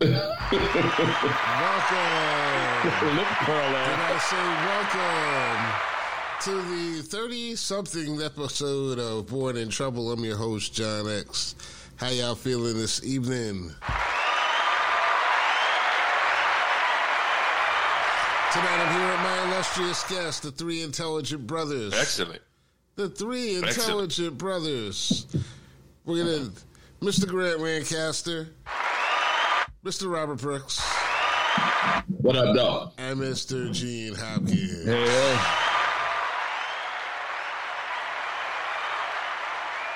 Welcome. Lip curl Did. I say welcome to the 30 something episode of Born in Trouble? I'm your host, John X. How y'all feeling this evening? Tonight I'm here with my illustrious guests, the three intelligent brothers. Excellent. The three Excellent. intelligent brothers. We're gonna, Mr. Grant Lancaster, Mr. Robert Brooks, What up, dog? and Mr. Gene Hopkins. Hey,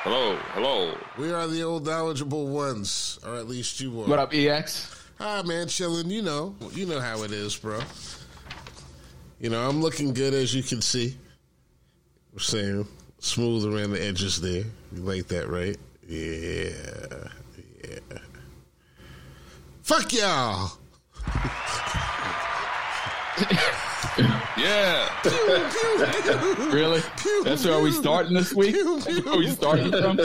Hello, hello. We are the old knowledgeable ones, or at least you are. what up, EX? Ah, man, chilling. You know, you know how it is, bro. You know, I'm looking good as you can see. We're saying smooth around the edges there. You like that, right? Yeah, yeah. Fuck y'all. Yeah. Really? That's where we starting this week? Where we starting from?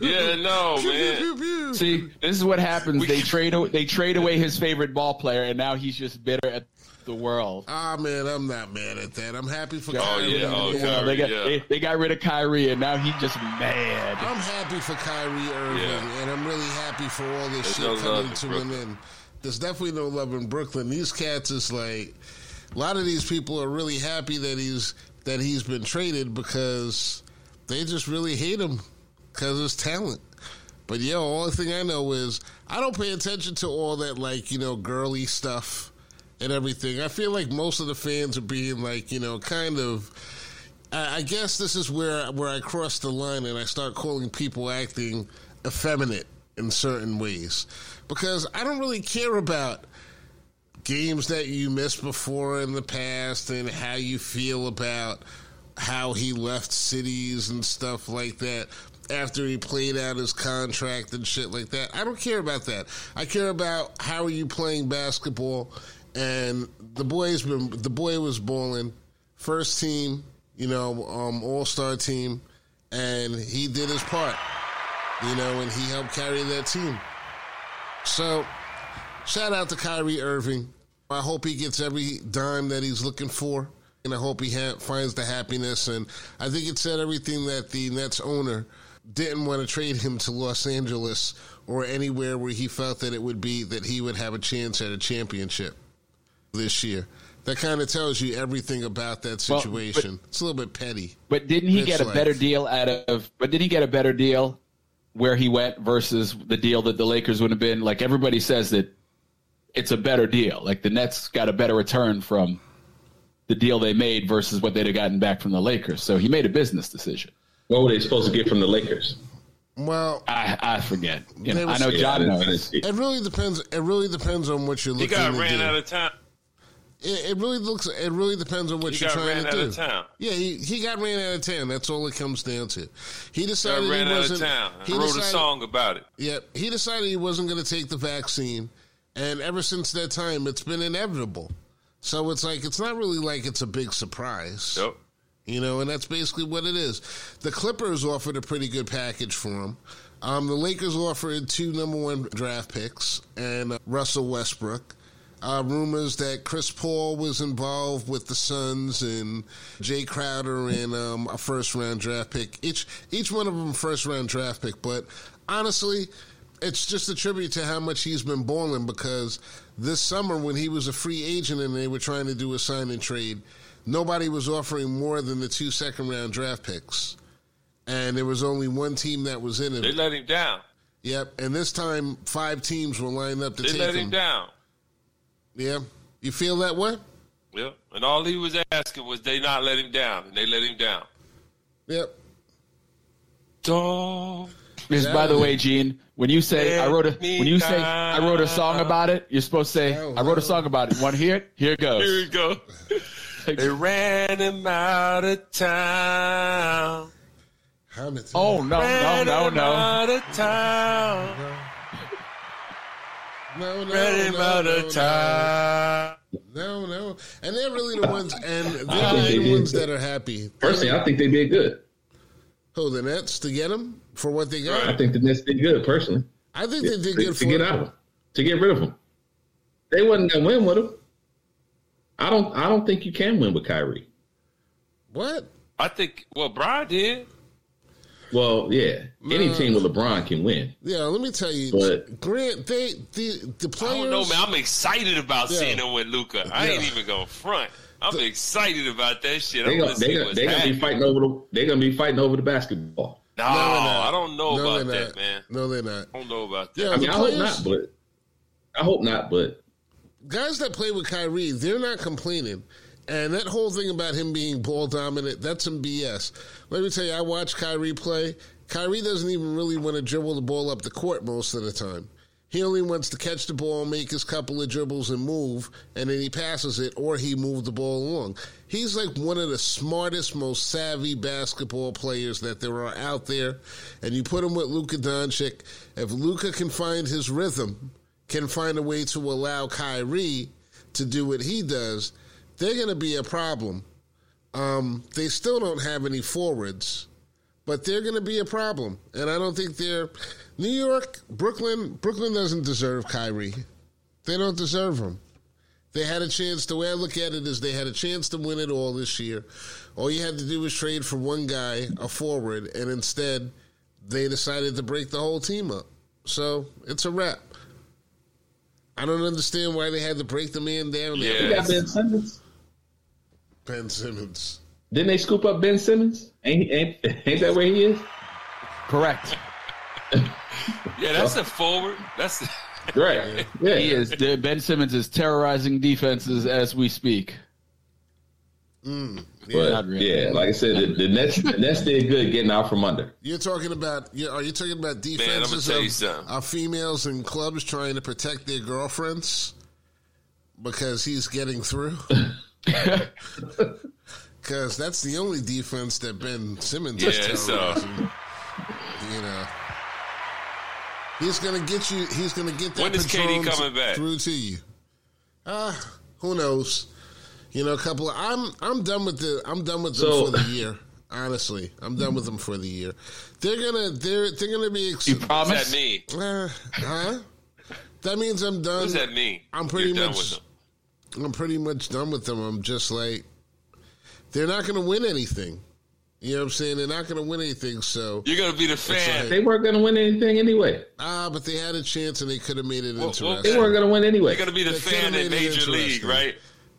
Yeah, no, man. See, this is what happens. They trade they trade away his favorite ball player, and now he's just bitter at the world. Ah, man, I'm not mad at that. I'm happy for Oh, Kyrie. yeah. Oh, You know, they got yeah. they, they got rid of Kyrie, and now he's just mad. I'm happy for Kyrie Irving, Yeah. and I'm really happy for all this There's shit no coming in to an Brooklyn. end. There's definitely no love in Brooklyn. These cats is like a lot of these people are really happy that he's that he's been traded because they just really hate him because of his talent. But yo, only thing I know is I don't pay attention to all that like you know girly stuff and everything. I feel like most of the fans are being like you know kind of. I I guess this is where where I cross the line and I start calling people acting effeminate in certain ways because I don't really care about games that you missed before in the past and how you feel about how he left cities and stuff like that after he played out his contract and shit like that. I don't care about that. I care about how are you playing basketball and the boy's been the boy was balling first team, you know, um, all-star team and he did his part. You know, and he helped carry that team. So, shout out to Kyrie Irving. I hope he gets every dime that he's looking for, and I hope he ha- finds the happiness. And I think it said everything that the Nets owner didn't want to trade him to Los Angeles or anywhere where he felt that it would be that he would have a chance at a championship this year. That kind of tells you everything about that Well, but- situation. it's a little bit petty. But didn't he Bitch get a life. better deal out of? But didn't he get a better deal where he went versus the deal that the Lakers would have been? Like everybody says that it's a better deal. Like the Nets got a better return from the deal they made versus what they'd have gotten back from the Lakers. So he made a business decision. What were they supposed to get from the Lakers? Well, I I forget. You They know, I know John I didn't- knows. it. it really depends. It really depends on what you're looking. He looking got to ran do. out of town. It, it really looks. It really depends on what He you're got trying ran to out do. of town. Yeah, he, he got ran out of town. That's all it comes down to. He decided ran he wasn't. of town. He wrote decided, a song about it. Yep, he decided he wasn't going to take the vaccine, and ever since that time, it's been inevitable. So it's like it's not really like it's a big surprise. Yep. You know, and that's basically what it is. The Clippers offered a pretty good package for him. Um, the Lakers offered two number one draft picks and uh, Russell Westbrook. Uh, rumors that Chris Paul was involved with the Suns and Jay Crowder and um, a first round draft pick. Each each one of them first round draft pick. But honestly, it's just a tribute to how much he's been balling because this summer when he was a free agent and they were trying to do a sign and trade, nobody was offering more than the two second round draft picks. And there was only one team that was in it. They let him down. Yep. And this time five teams were lined up to They take let him. him down. Yeah. You feel that way? Yeah. And all he was asking was they not let him down, and they let him down. Yep. Dog. Because by the way, Gene, when you say I wrote a when you say I wrote a song about it, you're supposed to say I wrote a song about it. Want to hear it? Here it goes. Here goes. we go. they ran him out of town. How many Oh no no Ran no him no! out of town. Uh-huh. No, no, Ran him no, out no, of town. No, no. And they're really the ones and they're think they the did. ones that are happy. Personally, I think they did good. Who, the Nets to get them for what they got? I think the Nets did good. Personally, I think they did to, good to for get out of them. to get rid of them. They wasn't gonna win with them. I don't. I don't think you can win with Kyrie. What? I think. Well, Brian did. Well, yeah, any team with LeBron can win. Yeah, let me tell you, But- Grant. They the the I players. don't know, man. I'm excited about Yeah. seeing them with Luka. I ain't even gonna front. I'm excited about that shit. They I'm gonna, gonna they see gonna, they gonna be fighting over the. They're gonna be fighting over the basketball. No, No. I don't know No, about that, not. man. No, they're not. I don't know about that. Yeah, I mean, the I hope not, but I hope not, but guys that play with Kyrie, they're not complaining. And that whole thing about him being ball dominant, that's some BS. Let me tell you, I watch Kyrie play. Kyrie doesn't even really want to dribble the ball up the court most of the time. He only wants to catch the ball, make his couple of dribbles, and move, and then he passes it, or he moved the ball along. He's like one of the smartest, most savvy basketball players that there are out there. And you put him with Luka Doncic. If Luka can find his rhythm, can find a way to allow Kyrie to do what he does, they're going to be a problem. Um, they still don't have any forwards, but they're going to be a problem. And I don't think they're New York, Brooklyn. Brooklyn doesn't deserve Kyrie. They don't deserve him. They had a chance. The way I look at it is, they had a chance to win it all this year. All you had to do was trade for one guy, a forward, and instead they decided to break the whole team up. So it's a wrap. I don't understand why they had to break the man down Yeah. There. they got Ben Simmons. Didn't they scoop up Ben Simmons? Ain't ain't, ain't that where he is? Correct. Yeah, that's a forward. That's Right. Yeah. He is. Ben Simmons is terrorizing defenses as we speak. Mm, but Not really. yeah, like I said, the, the Nets the Nets did good getting out from under. You're talking about? you are you talking about defenses tell you of, something. of females in clubs trying to protect their girlfriends because he's getting through? Because that's the only defense that Ben Simmons is Yeah, so- You know, he's gonna get you. He's gonna get that When is KD Patron coming back? through to you. Ah, who knows? You know, a couple. Of, I'm I'm done with the. I'm done with them So- for the year. Honestly, I'm done with them for the year. They're gonna. They're they're gonna be. Ex- You promise? does that mean? uh, huh? That means I'm done. What does that mean? I'm pretty You're done much- with them. I'm pretty much done with them. I'm just like, they're not going to win anything. You know what I'm saying? They're not going to win anything. So You're gonna be the fan. like- They weren't going to win anything anyway. ah, but they had a chance and they could have made it Well, well. They weren't going to win anyway. You're gonna be the They fan in Major League, right?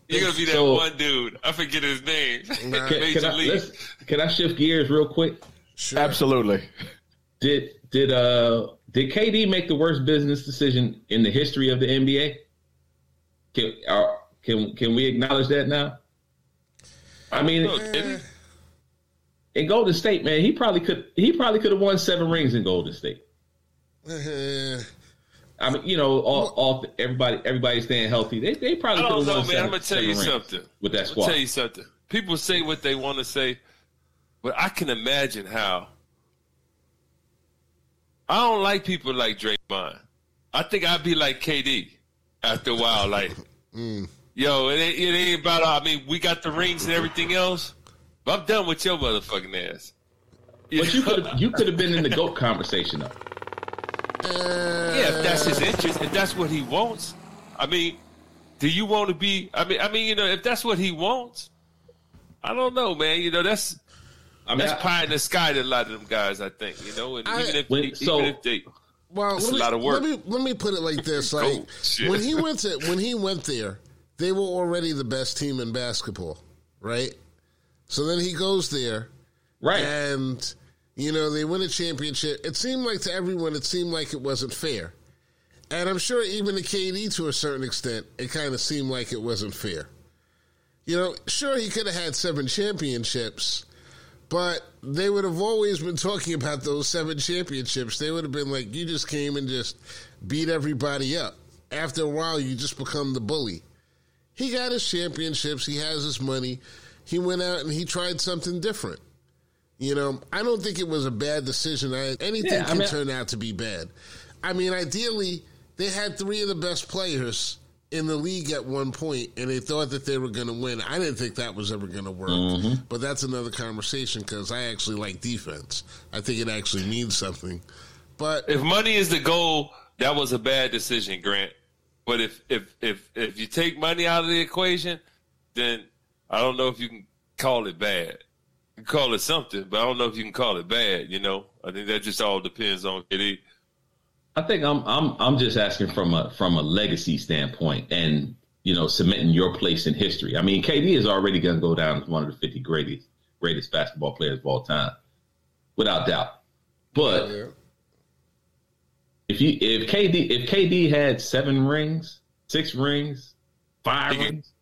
You're gonna be that So- one dude. I forget his name. Nah. Can, Major can I, League. can I shift gears real quick? sure. Absolutely. Did did uh did KD make the worst business decision in the history of the NBA? Can uh, can can we acknowledge that now? I mean, No, in Golden State, man, he probably could he probably could have won seven rings in Golden State. Eh, I mean, you know, all, all everybody everybody staying healthy. They they probably could don't have know, won man. seven, I'm gonna tell you rings something. with that I'll squad. tell you something. People say what they want to say, but I can imagine how. I don't like people like Draymond. I think I'd be like KD after a while. Like, yo, it ain't, it ain't about. I mean, we got the rings and everything else, but I'm done with your motherfucking ass. But you could have you could have been in the goat conversation though. eh, Yeah, if that's his interest, if that's what he wants. I mean, do you want to be? I mean, I mean, you know, if that's what he wants, I don't know, man. You know, that's I mean, that's I- pie in the sky to a lot of them guys. I think you know, and I- even if When- even so- if they, Well, That's let a me, lot of work. Let me let me put it like this: like Cool. Shit. when he went to when he went there, they were already the best team in basketball, right? So then he goes there, right. and you know they win a championship. It seemed like to everyone, it seemed like it wasn't fair, and I'm sure even to KD to a certain extent, it kind of seemed like it wasn't fair. You know, sure he could have had seven championships, but they would have always been talking about those seven championships. They would have been like, you just came and just beat everybody up. After a while, you just become the bully. He got his championships. He has his money. He went out and he tried something different. You know, I don't think it was a bad decision. I, anything Yeah, I can mean- turn out to be bad. I mean, ideally, they had three of the best players in the league at one point, and they thought that they were going to win. I didn't think that was ever going to work, Mm-hmm. but that's another conversation because I actually like defense. I think it actually means something. But if money is the goal, that was a bad decision, Grant. But if if if if you take money out of the equation, then I don't know if you can call it bad. You can call it something, but I don't know if you can call it bad. You know, I think that just all depends on KD. I think I'm I'm I'm just asking from a from a legacy standpoint and you know cementing your place in history. I mean, KD is already going to go down as one of the 50 greatest greatest basketball players of all time, without doubt. But Yeah. If you if KD if KD had seven rings, six rings, five He could- rings,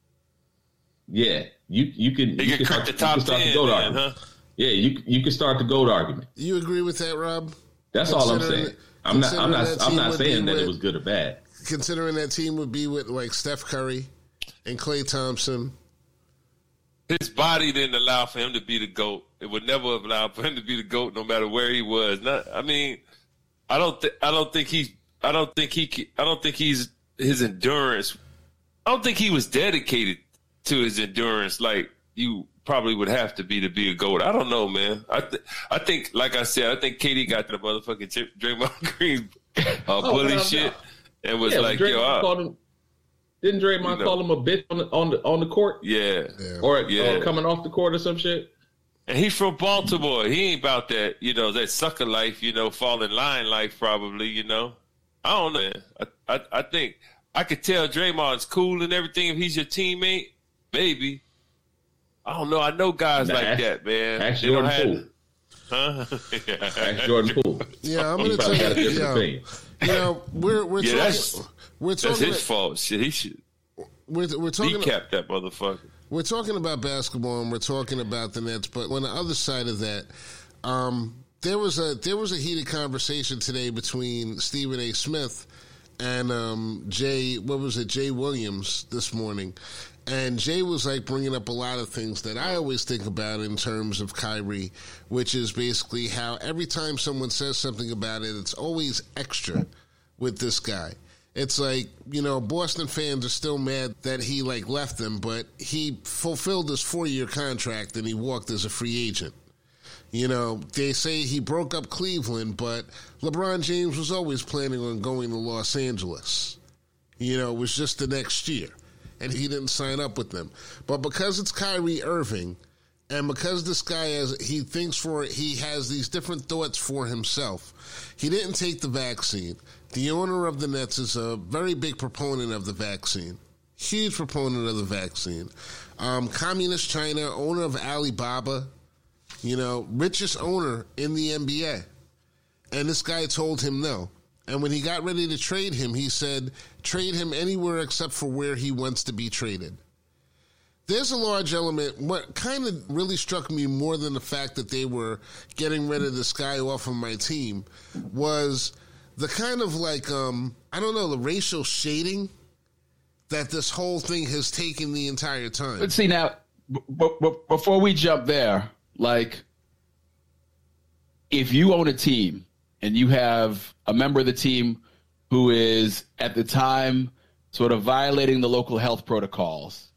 yeah, you you can you could can the start, top you start ten, the goat man, argument. huh? Yeah, you you can start the goat argument. You agree with that, Rob? That's all I'm saying. I'm not I'm not I'm not saying that with- it was good or bad. Considering that team would be with like Steph Curry and Klay Thompson. His body didn't allow for him to be the goat. It would never have allowed for him to be the goat, no matter where he was. Not, I mean, I don't. Th- I don't think he's. I don't think he. I don't think he's his endurance. I don't think he was dedicated to his endurance like you probably would have to be to be a goat. I don't know, man. I th- I think, like I said, I think KD got the motherfucking J- Draymond Green uh, Oh, bully no, shit no. and was Yeah, like, Draymond yo, I- called him, didn't Draymond You know. call him a bitch on the on the on the court yeah. Yeah. or, Yeah. or coming off the court or some shit? And he's from Baltimore. He ain't about that, you know, that sucker life, you know, fall in line life, probably, you know. I don't know. I, I, I think I could tell Draymond's cool and everything if he's your teammate. Maybe. I don't know. I know guys Nah, like ask- that, man. Ask They don't Jordan have- Poole. Huh? Ask Jordan Poole. Yeah, I'm gonna tell probably got a you. different Yeah, opinion. you know, we're we're Yeah, that's- talking. We're That's talking. his fault. Shit, he should We're, we're talking. decap that motherfucker. We're talking about basketball and we're talking about the Nets, but on the other side of that, um, there was a there was a heated conversation today between Stephen A. Smith and um, Jay. What was it? Jay Williams this morning, and Jay was like bringing up a lot of things that I always think about in terms of Kyrie, which is basically how every time someone says something about it, it's always extra with this guy. It's like, you know, Boston fans are still mad that he like left them, but he fulfilled his four year contract and he walked as a free agent. You know, they say he broke up Cleveland, but LeBron James was always planning on going to Los Angeles. You know, it was just the next year. And he didn't sign up with them. But because it's Kyrie Irving, and because this guy has he thinks for he has these different thoughts for himself, he didn't take the vaccine. The owner of the Nets is a very big proponent of the vaccine, huge proponent of the vaccine. Um, Communist China, owner of Alibaba, you know, richest owner in the NBA. And this guy told him no. And when he got ready to trade him, he said, trade him anywhere except for where he wants to be traded. There's a large element. What kind of really struck me more than the fact that they were getting rid of this guy off of my team was the kind of like, um, I don't know, the racial shading that this whole thing has taken the entire time. But see now, b- b- b- before we jump there, like if you own a team and you have a member of the team who is at the time sort of violating the local health protocols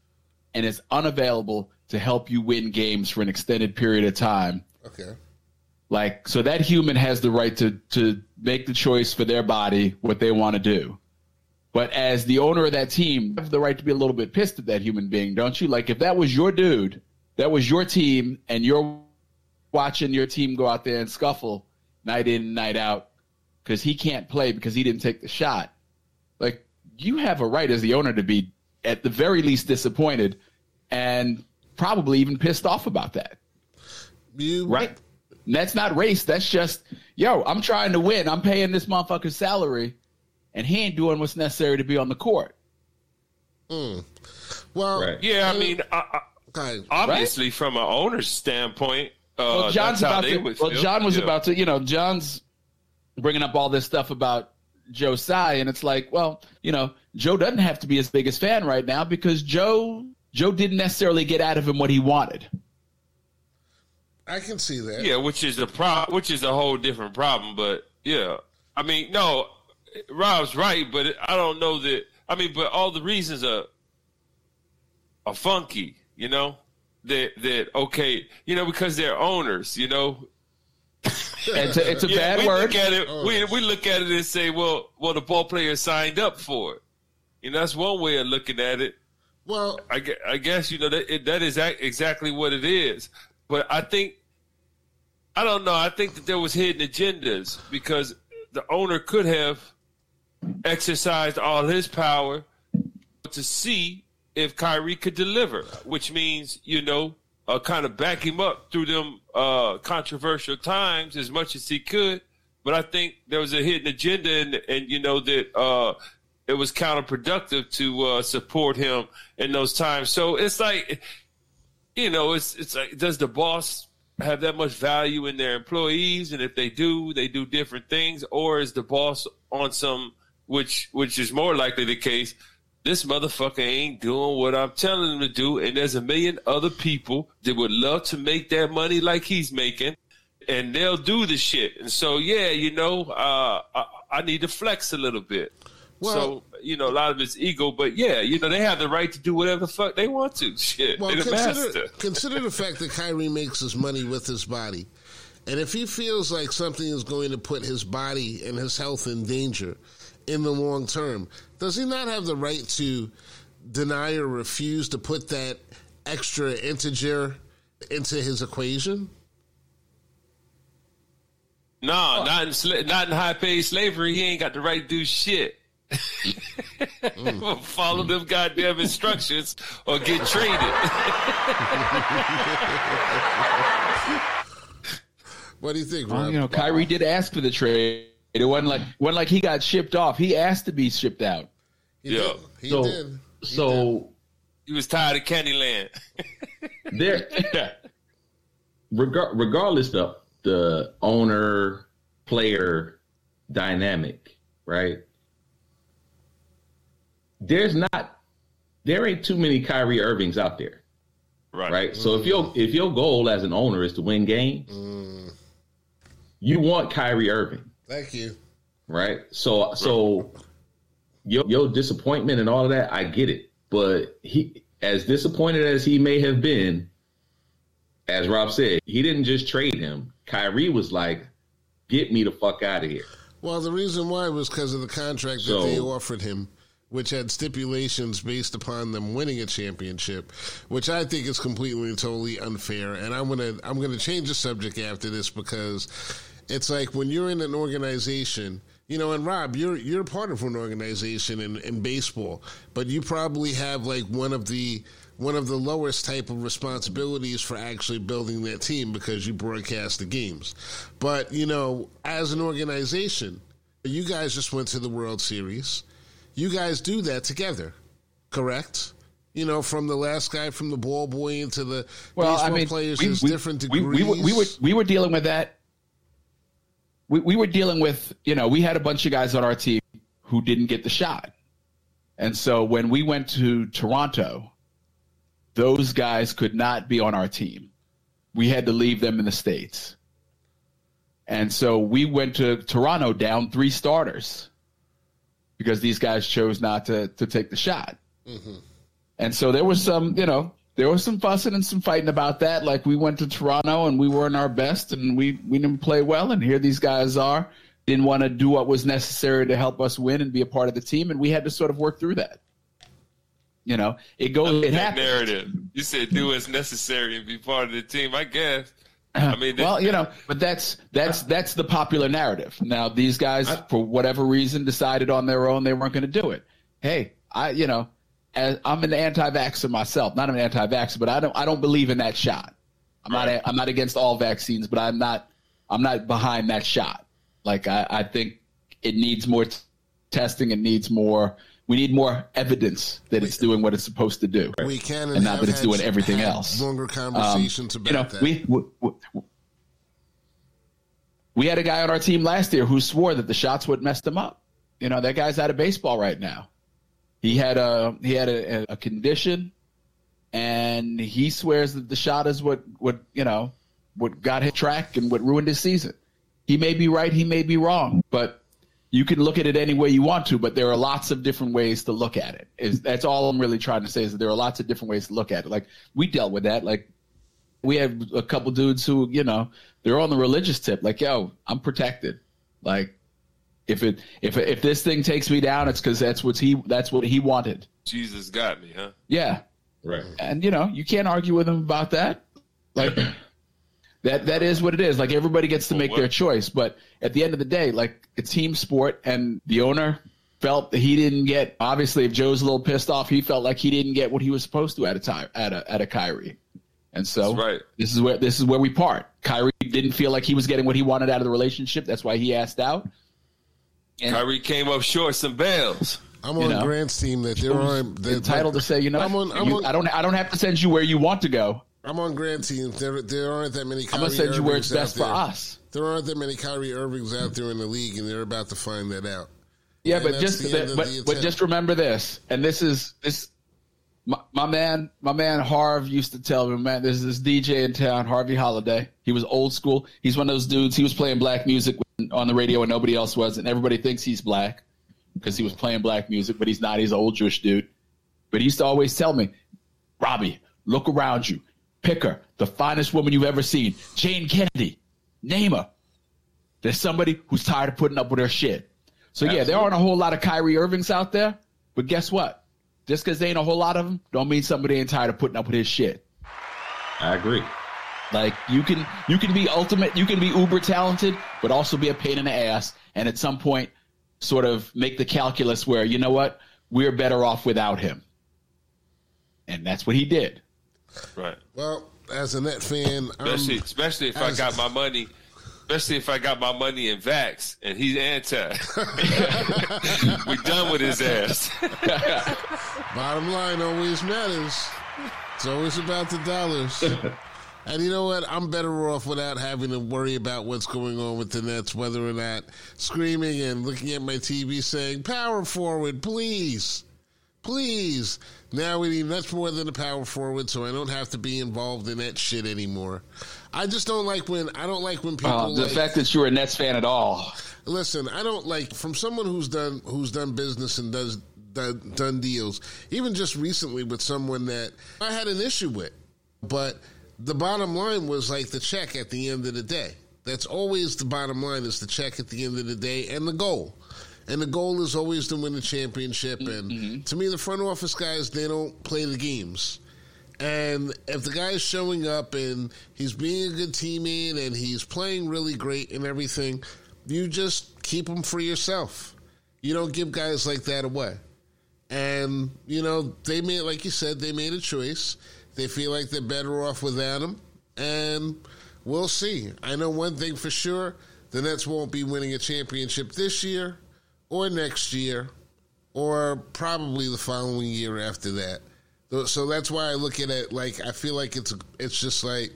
and is unavailable to help you win games for an extended period of time, Okay. like so that human has the right to to make the choice for their body what they want to do. But as the owner of that team, you have the right to be a little bit pissed at that human being, don't you? Like if that was your dude, that was your team, and you're watching your team go out there and scuffle night in, and night out, because he can't play because he didn't take the shot. Like you have a right as the owner to be at the very least disappointed and probably even pissed off about that. You Right. And that's not race. That's just, yo, I'm trying to win. I'm paying this motherfucker's salary, and he ain't doing what's necessary to be on the court. Mm. Well, Right. Yeah, I mean, I, I, okay. obviously, from an owner's standpoint, uh, Well, John's that's how about they to. would Well, feel. John was Yeah. about to. You know, John's bringing up all this stuff about Joe Tsai, and it's like, well, you know, Joe doesn't have to be his biggest fan right now because Joe Joe didn't necessarily get out of him what he wanted. I can see that. Yeah, which is a pro, which is a whole different problem. But yeah, I mean, no, Rob's right, but I don't know that. I mean, but all the reasons are are funky, you know. That that okay, you know, because they're owners, you know. It's a, it's a Yeah, bad we word. look at it. Oh. We we look at it and say, well, well, the ball player signed up for it. You know, that's one way of looking at it. Well, I, I guess you know that it, that is exactly what it is. But I think I don't know. I think that there was hidden agendas because the owner could have exercised all his power to see if Kyrie could deliver, which means you know uh, kind of back him up through them uh, controversial times as much as he could. But I think there was a hidden agenda, and, and you know that uh, it was counterproductive to uh, support him in those times. So it's like, you know, it's it's like, does the boss have that much value in their employees? And if they do, they do different things, or is the boss on some, which which is more likely the case? This motherfucker ain't doing what I'm telling him to do, and there's a million other people that would love to make that money like he's making, and they'll do the shit. And so, yeah, you know, uh, I, I need to flex a little bit. Well- so you know, a lot of it's ego, but yeah, you know, they have the right to do whatever the fuck they want to. Shit, well, consider, master. consider the fact that Kyrie makes his money with his body. And if he feels like something is going to put his body and his health in danger in the long term, does he not have the right to deny or refuse to put that extra integer into his equation? No, not in sla- not in high paid slavery. He ain't got the right to do shit. Follow them goddamn instructions or get traded. What do you think, Well, you know, Kyrie did ask for the trade. It wasn't like wasn't like he got shipped off. He asked to be shipped out. he yeah. did. He So, did. He so he was tired of Candyland. there, regar- regardless of the owner player dynamic, right? There's not, there ain't too many Kyrie Irvings out there, right. right? So if your if your goal as an owner is to win games, Mm. you want Kyrie Irving, Thank you. right? So so your your disappointment and all of that, I get it. But he as disappointed as he may have been, as Rob said, he didn't just trade him. Kyrie was like, get me the fuck out of here. Well, the reason why was because of the contract So- that they offered him, which had stipulations based upon them winning a championship, which I think is completely and totally unfair. And I'm gonna I'm gonna change the subject after this because it's like when you're in an organization. You know, and Rob, you're you're part of an organization in, in baseball, but you probably have like one of the one of the lowest type of responsibilities for actually building that team because you broadcast the games. But you know, as an organization, you guys just went to the World Series. You guys do that together, correct? You know, from the last guy from the ball boy into the Well, baseball I mean, players, we, there's we- different degrees. we, were, we were we were dealing with that. We we were dealing with you know we had a bunch of guys on our team who didn't get the shot, and so when we went to Toronto, those guys could not be on our team. We had to leave them in the states, and so we went to Toronto down three starters because these guys chose not to to take the shot. Mm-hmm. And so there was some, you know, there was some fussing and some fighting about that. Like we went to Toronto and we weren't our best and we, we didn't play well. And here these guys are, didn't want to do what was necessary to help us win and be a part of the team. And we had to sort of work through that. You know, it goes, it that happens. narrative. You said do what's necessary and be part of the team. I guess. Uh-huh. I mean, well, you know, but that's that's that's the popular narrative. Now, these guys, for whatever reason, decided on their own they weren't going to do it. Hey, I, you know, as, I'm an anti-vaxxer myself. Not an anti-vaxxer, but I don't I don't believe in that shot. I'm not a, I'm not against all vaccines, but I'm not I'm not behind that shot. Like I, I think it needs more t- testing. It needs more. We need more evidence that it's doing what it's supposed to do. we can and not that it's doing everything else. Longer Um, conversations about you know, that. we, we we we had a guy on our team last year who swore that the shots would mess him up. You know, that guy's out of baseball right now. He had a he had a, a condition, and he swears that the shot is what what you know what got his track and what ruined his season. He may be right, he may be wrong, but you can look at it any way you want to. But there are lots of different ways to look at it. Is that's all I'm really trying to say is that there are lots of different ways to look at it. Like we dealt with that. Like we have a couple dudes who, you know, they're on the religious tip. Like, yo, I'm protected. Like, if it if if this thing takes me down, it's because that's what he that's what he wanted. Jesus got me, huh? Yeah, Right. and you know you can't argue with him about that. Like that that is what it is. Like everybody gets to make what? their choice, but at the end of the day, like it's team sport, and the owner felt that he didn't get. Obviously, if Joe's a little pissed off, he felt like he didn't get what he was supposed to at a time at a at a Kyrie. And so right. this is where this is where we part. Kyrie didn't feel like he was getting what he wanted out of the relationship. That's why he asked out. And Kyrie came up short some bells. I'm You on know? Grant's team that there aren't that, entitled to say, you know, I'm on- I'm you- on- I don't I don't have to send you where you want to go. I'm on Grant's team. There there aren't that many. Kyrie I'm gonna send you where it's Irvings best for us. There aren't that many Kyrie Irvings out there in the league, and they're about to find that out. Yeah, And but just but, but just remember this, and this is this. My, my man, my man Harv used to tell me, man, there's this DJ in town, Harvey Holiday. He was old school. He's one of those dudes. He was playing black music on the radio and nobody else was, and everybody thinks he's black because he was playing black music, but he's not. He's an old Jewish dude. But he used to always tell me, Robbie, look around you, pick her, the finest woman you've ever seen, Jane Kennedy, name her. There's somebody who's tired of putting up with her shit. So yeah, there aren't a whole lot of Kyrie Irvings out there, but guess what? Just because there ain't a whole lot of them, don't mean somebody ain't tired of putting up with his shit. I agree. Like you can you can be ultimate, you can be uber talented, but also be a pain in the ass, and at some point, sort of make the calculus where you know what, we're better off without him, and that's what he did. Right. Well, as a net fan, Especially, I'm, especially if I got my money, especially if I got my money in Vax and he's anti. we done with his ass. bottom line always matters. It's always about the dollars. And you know what? I'm better off without having to worry about what's going on with the Nets, whether or not screaming and looking at my TV saying, power forward, please. Please. Now we need much more than a power forward, so I don't have to be involved in that shit anymore. I just don't like when I don't like when people Uh, the like, fact that you're a Nets fan at all, Listen, I don't like from someone who's done who's done business and does done, done deals. Even just recently with someone that I had an issue with, but the bottom line was like the check at the end of the day. That's always the bottom line is the check at the end of the day and the goal. And the goal is always to win the championship. Mm-hmm. And to me, the front office guys they don't play the games. And if the guy's showing up and he's being a good teammate and he's playing really great and everything, you just keep him for yourself. You don't give guys like that away. And, you know, they made, like you said, they made a choice. They feel like they're better off without him. And we'll see. I know one thing for sure the Nets won't be winning a championship this year or next year or probably the following year after that. So- that's why I look at it like I feel like it's it's just like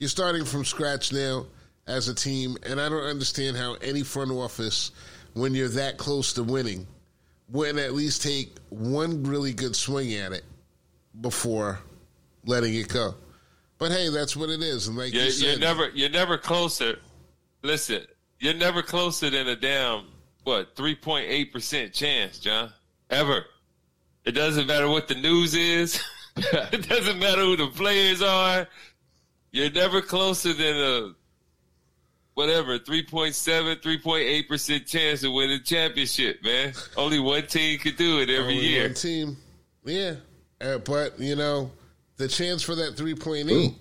you're starting from scratch now as a team, and I don't understand how any front office, when you're that close to winning, wouldn't at least take one really good swing at it before letting it go. But hey, that's what it is, and like You're, you you're never you're never closer. Listen, you're never closer than a damn what three point eight percent chance, John. Ever. It doesn't matter what the news is. it doesn't matter who the players are. You're never closer than a whatever 3.7 3.8 percent chance of winning championship man only one team could do it every Only year one team, yeah. Uh, but you know, the chance for that three point eight,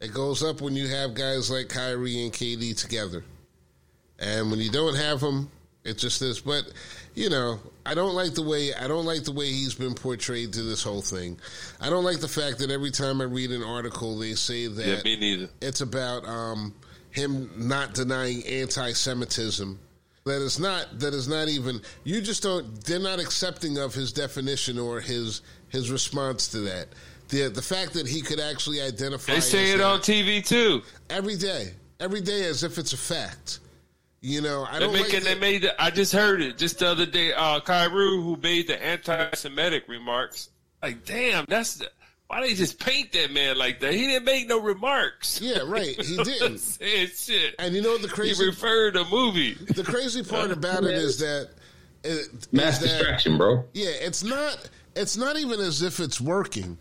it goes up when you have guys like Kyrie and KD together, and when you don't have them, it just this, But you know, I don't like the way I don't like the way he's been portrayed to this whole thing. I don't like the fact that every time I read an article, they say that yeah me neither it's about um, him not denying anti-Semitism. That is not. That is not even. You just don't. They're not accepting of his definition or his his response to that. The the fact that he could actually identify. they say it on tv too every day, every day as if it's a fact. You know, I don't making like they made the, I just heard it just the other day. Uh, Kyrie, who made the anti-Semitic remarks, like, damn, that's the, why they just paint that man like that? He didn't make no remarks. Yeah, right. He didn't. Saying shit. And you know what the He crazy referred to movie. the crazy part about it is that it, Mass is that distraction, bro. Yeah, it's not. It's not even as if it's working,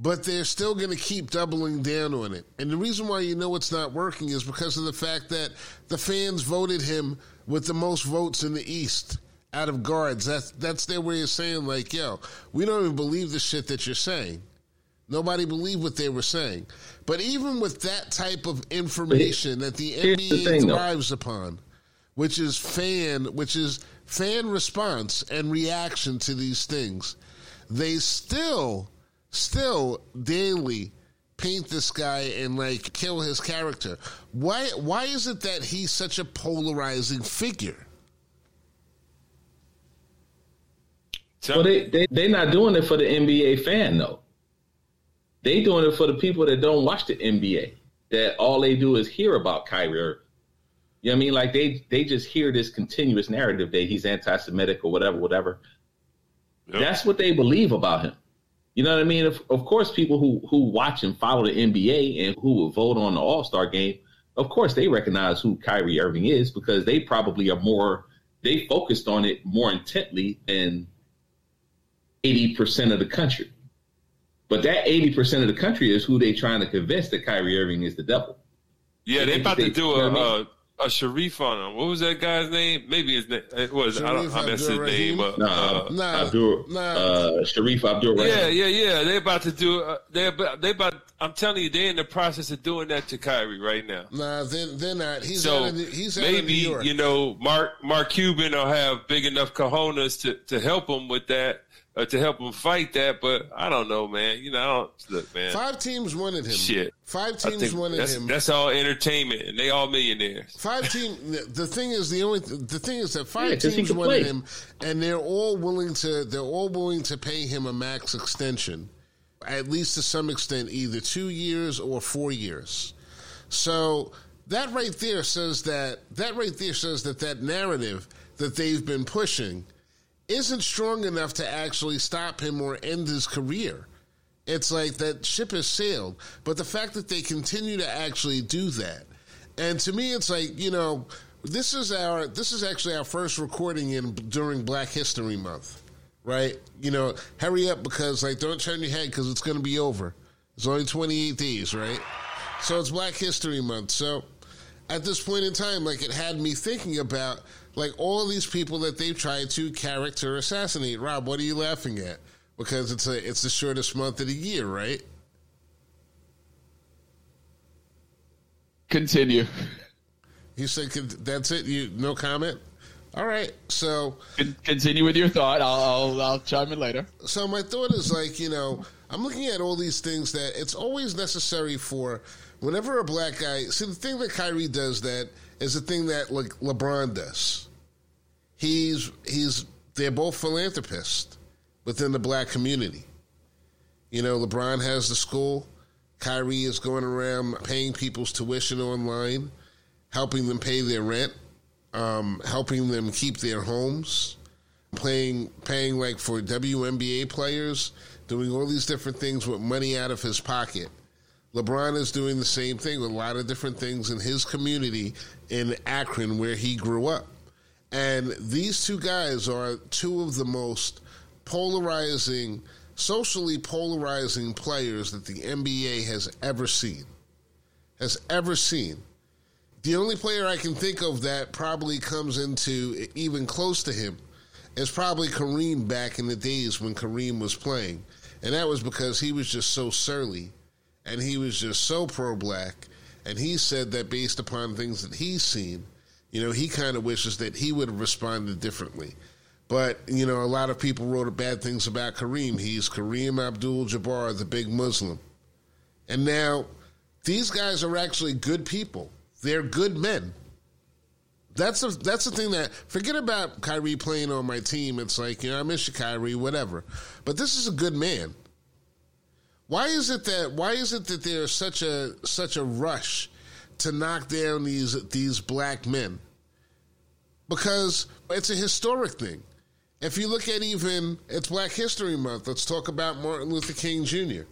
but they're still going to keep doubling down on it. And the reason why you know it's not working is because of the fact that the fans voted him with the most votes in the East out of guards. That's that's their way of saying like, yo, we don't even believe the shit that you're saying. Nobody believed what they were saying. But even with that type of information that the NBA the thing, though. thrives upon, which is fan, which is fan response and reaction to these things, they still, still daily paint this guy and like kill his character. Why? Why is it that he's such a polarizing figure? Tell Well, me. they they they not doing it for the NBA fan though. They doing it for the people that don't watch the NBA. That all they do is hear about Kyrie. Irving. You know what I mean? Like they they just hear this continuous narrative that he's anti-Semitic or whatever, whatever. Yep. That's what they believe about him. You know what I mean? Of, of course, people who who watch and follow the NBA and who will vote on the All Star game, of course, they recognize who Kyrie Irving is because they probably are more they focused on it more intently than eighty percent of the country. But that eighty percent of the country is who they trying to convince that Kyrie Irving is the devil. Yeah, they They- about to they- do you know a, I a uh, a Sharif on him. What was that guy's name? Maybe his name. It was. I don't. I messed his Abdul-Rahim? name up. Nah, Uh, Nah, Abdul, nah. uh, Sharif Abdul Rahim. yeah, yeah, yeah. They about to do. Uh, they about. They about. I'm telling you, they're in the process of doing that to Kyrie right now. Nah, they're, they're not. He's so out of New, he's out of maybe New York. you know Mark Mark Cuban will have big enough cojones to, to help him with that, uh, to help him fight that. But I don't know, man. You know, I don't look, man. Five teams wanted him. Shit. Five teams wanted that's, him. that's all entertainment, and they all millionaires. Five team. The thing is, the only the thing is that five Yeah, 'cause he teams wanted play. him, and they're all willing to. They're all willing to pay him a max extension, at least to some extent, either two years or four years. So that right there says that that right there says that that narrative that they've been pushing isn't strong enough to actually stop him or end his career. It's like that ship has sailed. But the fact that they continue to actually do that, and to me, it's like you know, this is our this is actually our first recording in during Black History Month, right? You know, hurry up because like don't turn your head because it's going to be over. It's only twenty eight days, right? So it's Black History Month. So at this point in time, like it had me thinking about like all these people that they've tried to character assassinate. Rob, what are you laughing at? Because it's a it's the shortest month of the year, right? Continue. He said, "Could- "That's it. You no comment." All right. So Continue with your thought. I'll, I'll I'll chime in later. so my thought is like you know I'm looking at all these things that it's always necessary for whenever a black guy. See the thing that Kyrie does that is the thing that like LeBron does. He's he's they're both philanthropists within the black community. You know, LeBron has the school. Kyrie is going around paying people's tuition online, helping them pay their rent, um, helping them keep their homes, playing, paying like for WNBA players, doing all these different things with money out of his pocket. LeBron is doing the same thing with a lot of different things in his community in Akron, where he grew up. And these two guys are two of the most polarizing, socially polarizing players that the NBA has ever seen. Has ever seen. The only player I can think of that probably comes into even close to him is probably Kareem back in the days when Kareem was playing. And that was because he was just so surly and he was just so pro black. And he said that based upon things that he's seen, you know, he kind of wishes that he would have responded differently. But, you know, a lot of people wrote bad things about Kareem. He's Kareem Abdul Jabbar, the big Muslim. And now these guys are actually good people. They're good men. That's the that's the thing that forget about Kyrie playing on my team. It's like you know I miss you, Kyrie, whatever. But this is a good man. Why is it that why is it that there's such a such a rush to knock down these these black men? Because it's a historic thing. If you look at even it's Black History Month, let's talk about Martin Luther King Jr.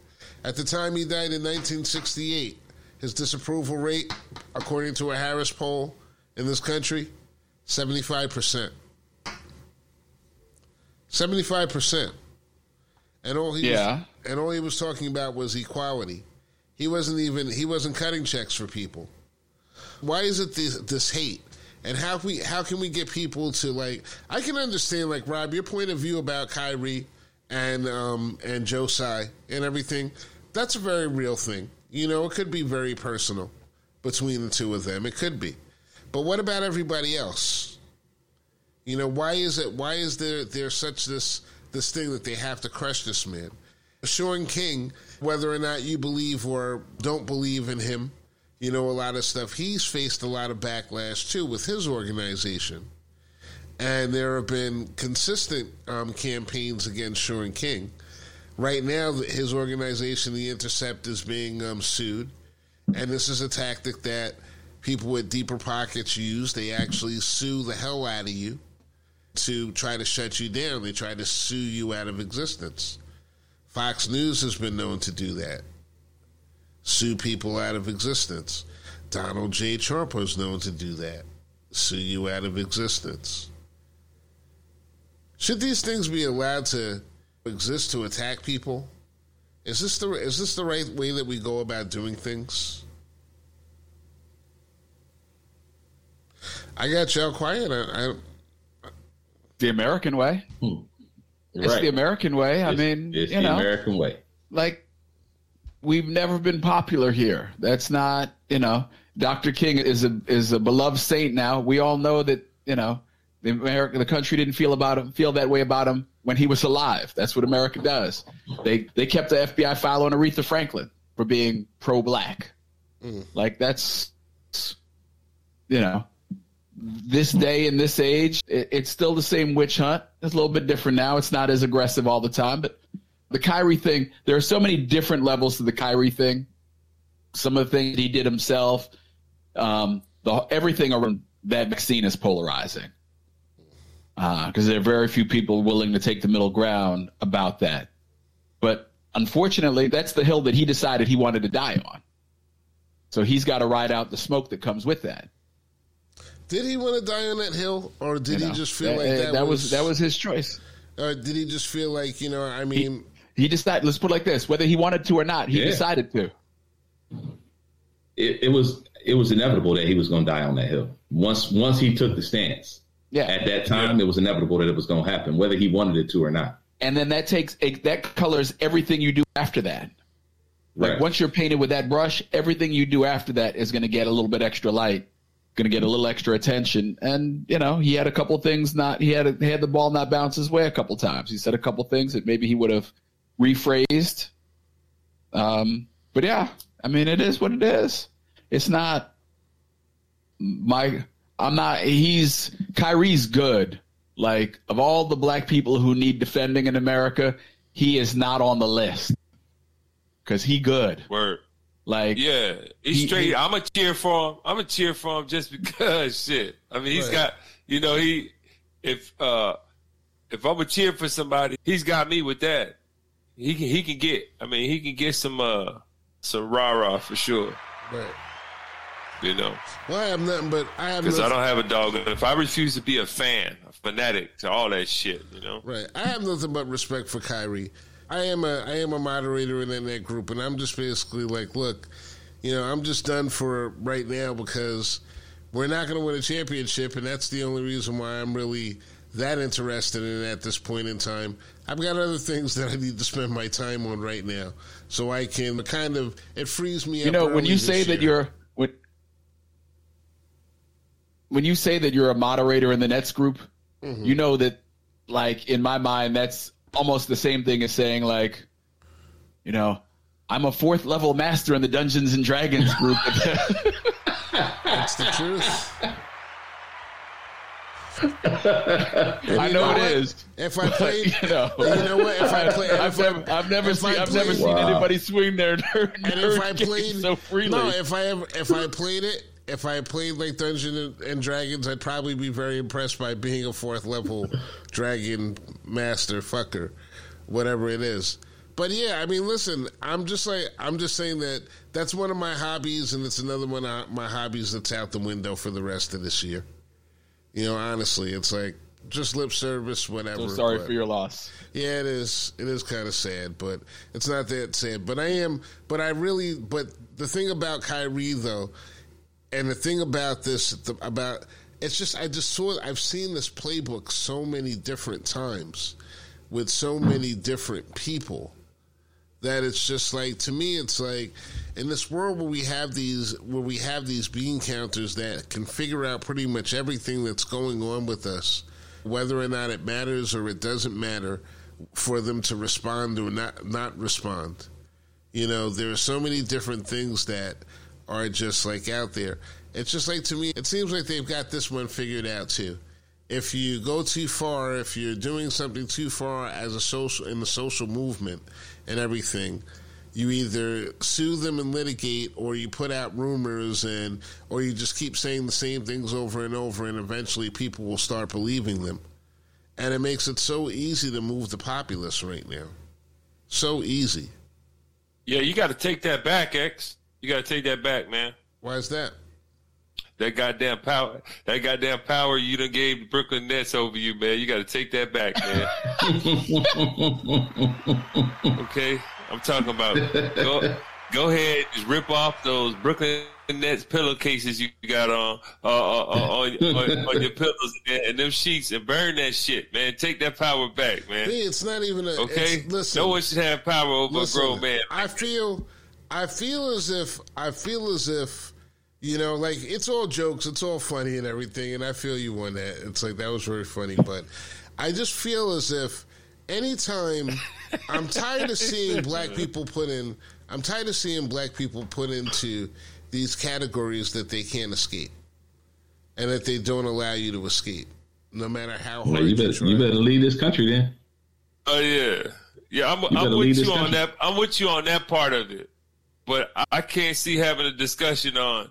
At the time he died in 1968, his disapproval rate, according to a Harris poll in this country, 75%. 75%. and all he Yeah. was, and all he was talking about was equality. He wasn't even he wasn't cutting checks for people. Why is it this, this hate? And how we how can we get people to like? I can understand like Rob your point of view about Kyrie and um and Joe Tsai and everything. That's a very real thing. You know, it could be very personal between the two of them. It could be, but what about everybody else? You know, why is it? Why is there there such this this thing that they have to crush this man? Shaun King, whether or not you believe or don't believe in him, you know, a lot of stuff. He's faced a lot of backlash too with his organization. And there have been consistent um, campaigns against Shaun King. Right now, his organization, The Intercept, is being um, sued. And this is a tactic that people with deeper pockets use. They actually sue the hell out of you to try to shut you down. They try to sue you out of existence. Fox News has been known to do that sue people out of existence. Donald J. Trump was known to do that, sue you out of existence. Should these things be allowed to exist to attack people? Is this the is this the right way that we go about doing things? I got y'all quiet. I, I, The American way. Hmm. It's Right. the American way. I It's- mean, it's you the know, American way. like we've never been popular here. That's not, you know, Dr. King is a is a beloved saint now. We all know that, you know, the America the country didn't feel about him feel that way about him when he was alive. That's what America does. They they kept the FBI file on Aretha Franklin for being pro black. Mm. Like that's you know, this day in this age, it, it's still the same witch hunt. It's a little bit different now. It's not as aggressive all the time, but the Kyrie thing, there are so many different levels to the Kyrie thing. Some of the things he did himself, um, the everything around that vaccine is polarizing because there are very few people willing to take the middle ground about that. But unfortunately, that's the hill that he decided he wanted to die on. So he's got to ride out the smoke that comes with that. did he want to die on that hill, or did you he just feel That- like that, that was, was that was his choice. Or did he just feel like you know? I mean, He decided. Let's put it like this: whether he wanted to or not, he Yeah. decided to. It, it was it was inevitable that he was going to die on that hill. Once once he took the stance, Yeah, at that time, it was inevitable that it was going to happen, whether he wanted it to or not. and then that takes that colors everything you do after that. Like Right. once you're painted with that brush, everything you do after that is going to get a little bit extra light, going to get a little extra attention. And you know, he had a couple things not he had a, he had the ball not bounce his way a couple times. He said a couple things that maybe he would have rephrased. Um, but yeah, I mean, it is what it is. It's not my. I'm not. He's Kyrie's good. Like of all the black people who need defending in America, he is not on the list because he good. Word. Like Yeah, he's He- straight. he- I'm a cheer for him. I'm a cheer for him just because shit. I mean, he's Right. got you know he if uh if I'm a cheer for somebody, he's got me with that. He can he can get. I mean, he can get some uh some rah rah for sure. right. You know, Well, I have nothing but I have because I don't have a dog. If I refuse to be a fan, a fanatic to all that shit, you know. right. I have nothing but respect for Kyrie. I am a I am a moderator in that group, and I'm just basically like, look, you know, I'm just done for right now because we're not going to win a championship, and that's the only reason why I'm really that interested in it at this point in time. I've got other things that I need to spend my time on right now, so I can kind of it frees me up. you know when you say that you're when when you say that you're a moderator in the Nets group, mm-hmm. you know that like in my mind that's almost the same thing as saying like, you know, I'm a fourth level master in the Dungeons and Dragons group. That's the truth. I know, know it what? is. If I played, you know, you know what? If I play, I've never, I've never seen, I've never played- seen Wow. anybody swing their nerd, and if I played so freely. no, if I ever, if I played it, if I played like Dungeons and, and Dragons, I'd probably be very impressed by being a fourth level dragon master fucker, whatever it is. But yeah, I mean, listen, I'm just like I'm just saying that that's one of my hobbies, and it's another one of my hobbies that's out the window for the rest of this year. You know, honestly, it's like just lip service, whatever. So sorry but- for your loss. yeah, it is. It is kind of sad, but it's not that sad. But I am. But I really. But the thing about Kyrie though, and the thing about this the, about it's just I just saw. I've seen this playbook so many different times with so many different people that it's just like to me it's like in this world where we have these where we have these bean counters that can figure out pretty much everything that's going on with us whether or not it matters or it doesn't matter for them to respond or not not respond. You know there are so many different things that are just like out there. It's just like to me it seems like they've got this one figured out too if you go too far, if you're doing something too far as a social in the social movement and everything, you either sue them and litigate, or you put out rumors and, or you just keep saying the same things over and over, and eventually people will start believing them. And it makes it so easy to move the populace right now. So easy. Yeah, you got to take that back, X. You got to take that back, man. Why is that? That goddamn power, that goddamn power you done gave the Brooklyn Nets over you, man. You got to take that back, man. okay, I'm talking about. Go, go ahead, just rip off those Brooklyn Nets pillowcases you got on uh, uh, uh, on, on, on your pillows and, and them sheets and burn that shit, man. Take that power back, man. Hey, it's not even a. Okay, listen, no one should have power over Listen, a grown man. I feel, I feel as if, I feel as if, you know, like it's all jokes, it's all funny and everything, and I feel you on that. It's like that was very funny, but I just feel as if anytime I'm tired of seeing black people put in, I'm tired of seeing black people put into these categories that they can't escape, and that they don't allow you to escape, no matter how hard Well, you you better try. you better leave this country then. Oh yeah, yeah. I'm, better I'm with this you on that. I'm with you on that part of it, but I, I can't see having a discussion on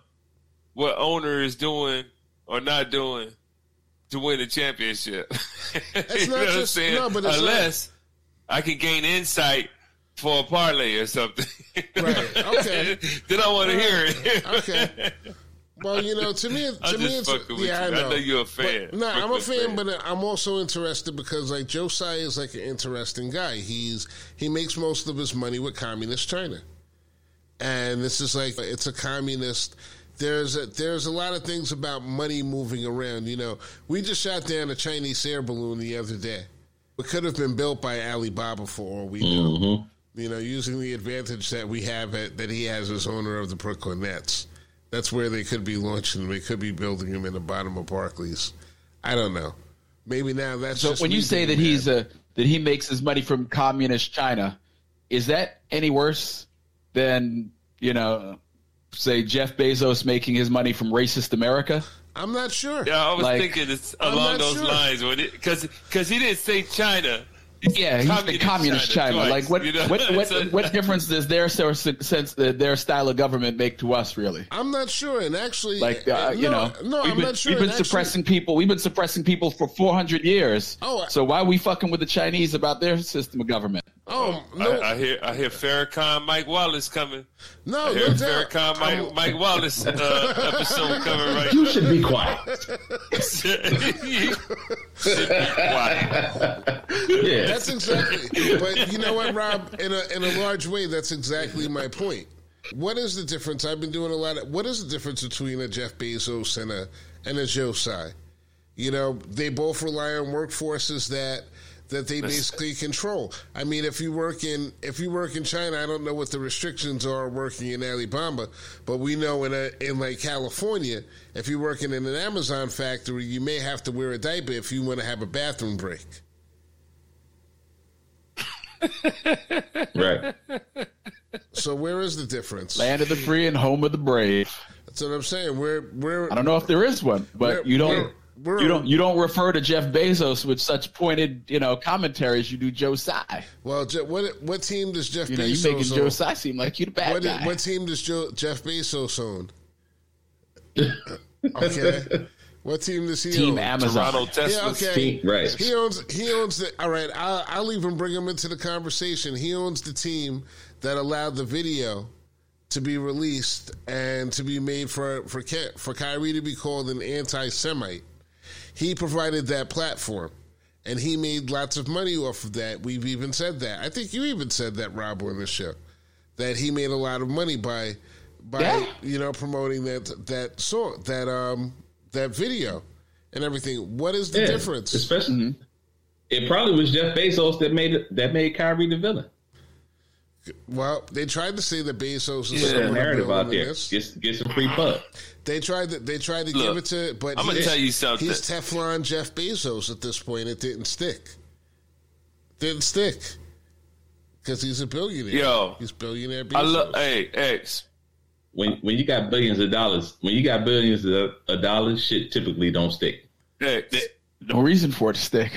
what owner is doing or not doing to win the championship. you know not what I'm just- saying? no, Unless I can gain insight for a parlay or something. Right, okay. then I want to hear it. Okay. Well, you know, to me, to I'm me, it's yeah. I I know. know you're a fan. But, nah, I'm a fan, fan. but I'm also interested because like Joe Tsai is like an interesting guy. He's he makes most of his money with communist China, and this is like it's a communist. There's a, there's a lot of things about money moving around. You know, we just shot down a Chinese air balloon the other day. It could have been built by Alibaba for all we know mm-hmm. you know, using the advantage that we have at, that he has as owner of the Brooklyn Nets. That's where they could be launching. Them. They could be building him in the bottom of Barclays. I don't know. Maybe now that's So when you say that he's a that he makes his money from communist China, is that any worse than you know, say Jeff Bezos making his money from racist America? I'm not sure. Yeah, I was Like- thinking it's along those sure. lines when because because he didn't say China. Yeah, he's the communist China. twice, like what, you know? what what So- what difference does their sense their style of government make to us really? I'm not sure. And actually, Like uh, no, you know, no, I'm been, not sure. we've been And actually- suppressing people. We've been suppressing people for 400 years. Oh, so why are we fucking with the Chinese about their system of government? Oh no, I, I hear I hear Farrakhan Mike Wallace coming. no, I no hear doubt. Farrakhan I'm- Mike, Mike Wallace uh, episode coming right. You should be quiet. Why? Yeah. That's exactly. But you know what, Rob? In a in a large way, that's exactly my point. What is the difference? I've been doing a lot of. What is the difference between a Jeff Bezos and a and a Joe Tsai? You know, they both rely on workforces that that they basically control. I mean, if you work in if you work in China, I don't know what the restrictions are working in Alabama, but we know in a, in like California, if you're working in an Amazon factory, you may have to wear a diaper if you want to have a bathroom break. Right. So where is the difference? Land of the free and home of the brave. That's what I'm saying. We're we're I don't know if there is one, but We're- you don't. We're- we're- you don't. You don't refer to Jeff Bezos with such pointed, you know, commentary as you do Joe Tsai. well. Je- What what team does Jeff You know, you Bezos making own? Joe Tsai seem like you the bad what, guy. what team does Joe, Jeff Bezos own? okay, what team does he Team own? Amazon. Toronto Tesla. Yeah, okay. Team- right. He owns. He owns the. All right, I'll, I'll even bring him into the conversation. He owns the team that allowed the video to be released and to be made for for Ky- for Kyrie to be called an anti-Semite. He provided that platform, and he made lots of money off of that. We've even said that. I think you even said that, Rob, on the show, that he made a lot of money by by Yeah. you know promoting that that song that um that video and everything. What is the Yeah, difference? Especially, it probably was Jeff Bezos that made it, that made Kyrie the villain. Well, they tried to say that Bezos is Yeah, somewhat The of a narrative villain out there. this. Get get some free pub. They tried to they tried to Look, give it to, but I'm gonna tell you something. He's Teflon Jeff Bezos at this point. It didn't stick. Didn't stick because he's a billionaire. Yo. he's billionaire Bezos. I love. Hey, X. When when you got billions of dollars, when you got billions of, of dollars, shit typically don't stick. X. No reason for it to stick.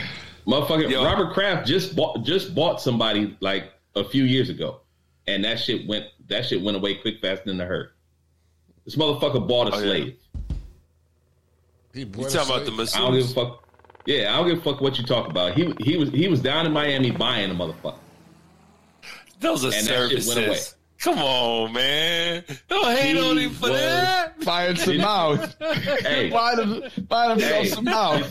Motherfucker, Yo. Robert Kraft just bought just bought somebody like a few years ago, and that shit went that shit went away quick, fast, than in a hurry. This motherfucker bought a Oh, yeah. slave. he You talking a about the slave. I don't give a fuck. Yeah, I don't give a fuck what you talk about. He he was he was down in Miami buying a motherfucker. Those are And that shit went away. services. Come on, man. Don't hate on He him for that. Buying some mouth. Hey, buy them, buy themselves Hey. some mouth.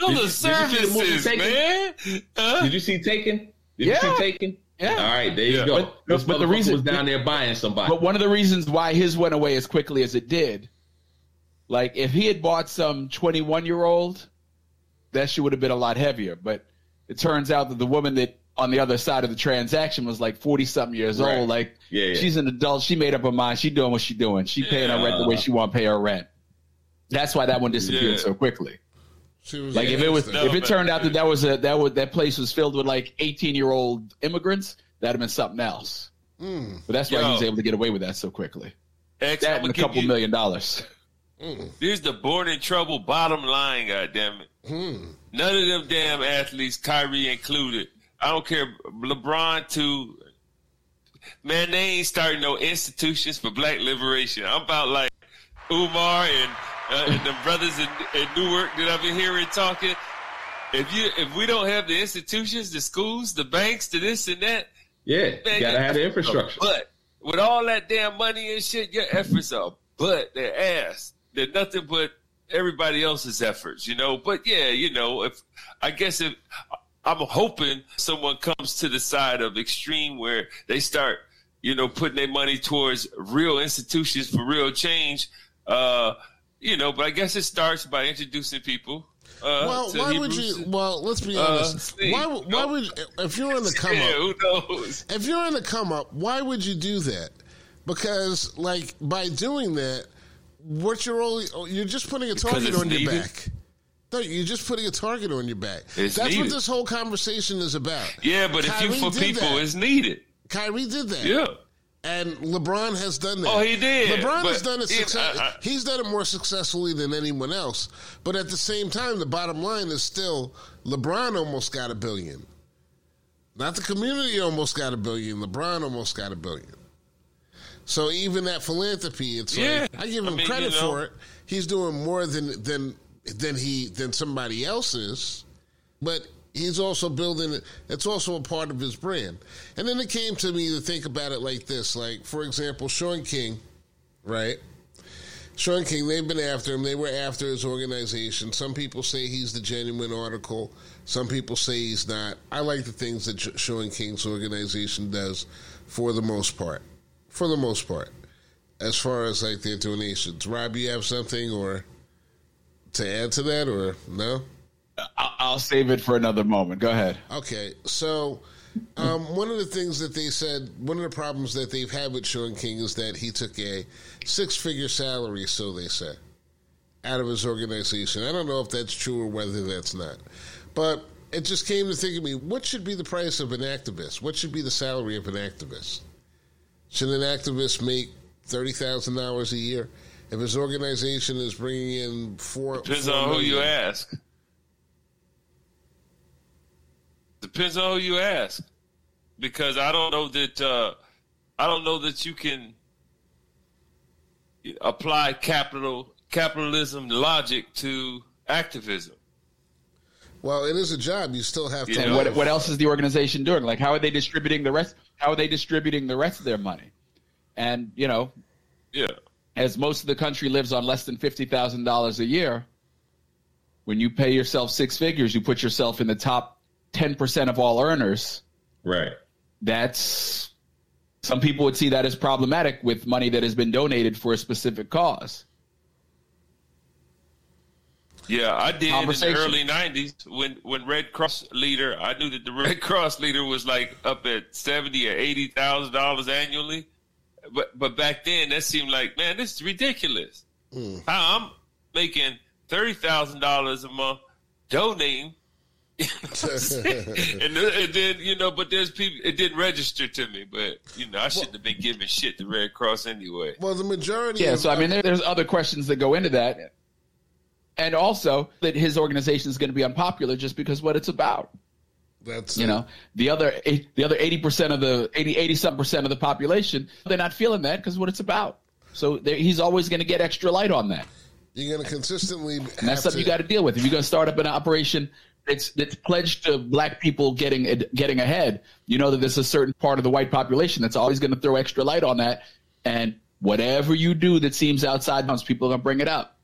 Those Did- are did you see the movie services, Taken? man. Huh? did you see Taken? Did Yeah. you see Taken? Yeah. All right, there you Yeah. go. But- this but the reason- was down there buying somebody. But one of the reasons why his went away as quickly as it did, like if he had bought some 21 year old, that shit would have been a lot heavier. But it turns out that the woman that on the other side of the transaction was like 40 something years Right. old. Like Yeah, yeah. she's an adult. She made up her mind. She doing what she doing. She paying her rent the way she want to pay her rent. That's why that one disappeared Yeah. so quickly. She was Like if it was, No, if it turned out that that was a that was that place was filled with like 18 year old immigrants, that'd have been something else. Mm, But that's why he was able to get away with that so quickly. X, That and a couple you, million dollars. Here's the born in trouble bottom line, goddammit. mm. None of them damn athletes, Kyrie included. I don't care, LeBron too. Man, they ain't starting no institutions for black liberation. I'm about like Umar and, uh, and the brothers in, in Newark that I've been hearing talking. If you if we don't have the institutions, the schools, the banks, the this and that, yeah, man, you gotta have the infrastructure. But with all that damn money and shit, your efforts are but they're ass. They're nothing but everybody else's efforts, you know. But yeah, you know, if I guess if I'm hoping someone comes to the side of extreme where they start, you know, putting their money towards real institutions for real change. Uh, you know, but I guess it starts by introducing people. Uh, Well, why would you? Well, let's be Uh, honest. see, why? Why no. would if you're in the come yeah, up? who knows? If you're in the come up, why would you do that? Because like by doing that, what you're only you're just putting a target on your back. No, you're just putting a target on your back. It's That's what this whole conversation is about. Yeah, but if you for people, that. it's needed. Kyrie did that. Yeah. And LeBron has done that. Oh, he did, LeBron has done it. Success- I- I- he's done it more successfully than anyone else. But at the same time, the bottom line is still LeBron almost got a billion. Not the community almost got a billion. LeBron almost got a billion. So even that philanthropy, it's Yeah. like I give I him mean, credit you know. for it. He's doing more than than than he than somebody else is, but he's also building it. It's also a part of his brand. And then it came to me to think about it like this: like for example, Shaun King, right? Shaun King, they've been after him. They were after his organization. Some people say he's the genuine article. Some people say he's not. I like the things that Shaun King's organization does for the most part. For the most part. As far as like their donations. Rob, you have something or to add to that or no? I'll, I'll save it for another moment. Go ahead. Okay, so um, one of the things that they said, one of the problems that they've had with Shaun King is that he took a six-figure salary, so they say, out of his organization. I don't know if that's true or whether that's not, but it just came to think of me: what should be the price of an activist? What should be the salary of an activist? Should an activist make thirty thousand dollars a year? If his organization is bringing in four, Depends four on who you ask. Depends on who you ask, because I don't know that uh, I don't know that you can apply capital capitalism logic to activism. Well, it is a job. You still have to. You And know, what what else is the organization doing? Like, how are they distributing the rest? How are they distributing the rest of their money? And you know, Yeah, as most of the country lives on less than fifty thousand dollars a year, when you pay yourself six figures, you put yourself in the top 10% of all earners. Right. That's some people would see that as problematic with money that has been donated for a specific cause. Yeah, I did in the early '90s when when Red Cross leader. I knew that the Red Cross leader was like up at seventy or eighty thousand dollars annually, but but back then that seemed like man, this is ridiculous. Mm. I'm making thirty thousand dollars a month donating. and, and, then you know, but there's people. It didn't register to me, but you know, I shouldn't have been giving shit to Red Cross anyway. Well, the majority. Yeah, so I mean, there, there's other questions that go into that, and also that his organization is going to be unpopular just because what it's about. That's you it. know the other the other eighty percent of the 80 80 some percent of the population they're not feeling that because what it's about. So he's always going to get extra light on that. You're going to consistently. And that's something to, you got to deal with. If you're going to start up an operation it's it's pledged to black people getting getting ahead. You know that there's a certain part of the white population that's always going to throw extra light on that, and whatever you do that seems outside bounds, people are going to bring it up.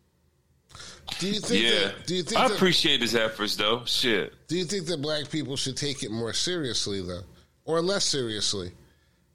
Do you think? Yeah, that, do you think? I that, appreciate his efforts, though. Shit. Do you think that black people should take it more seriously, though, or less seriously?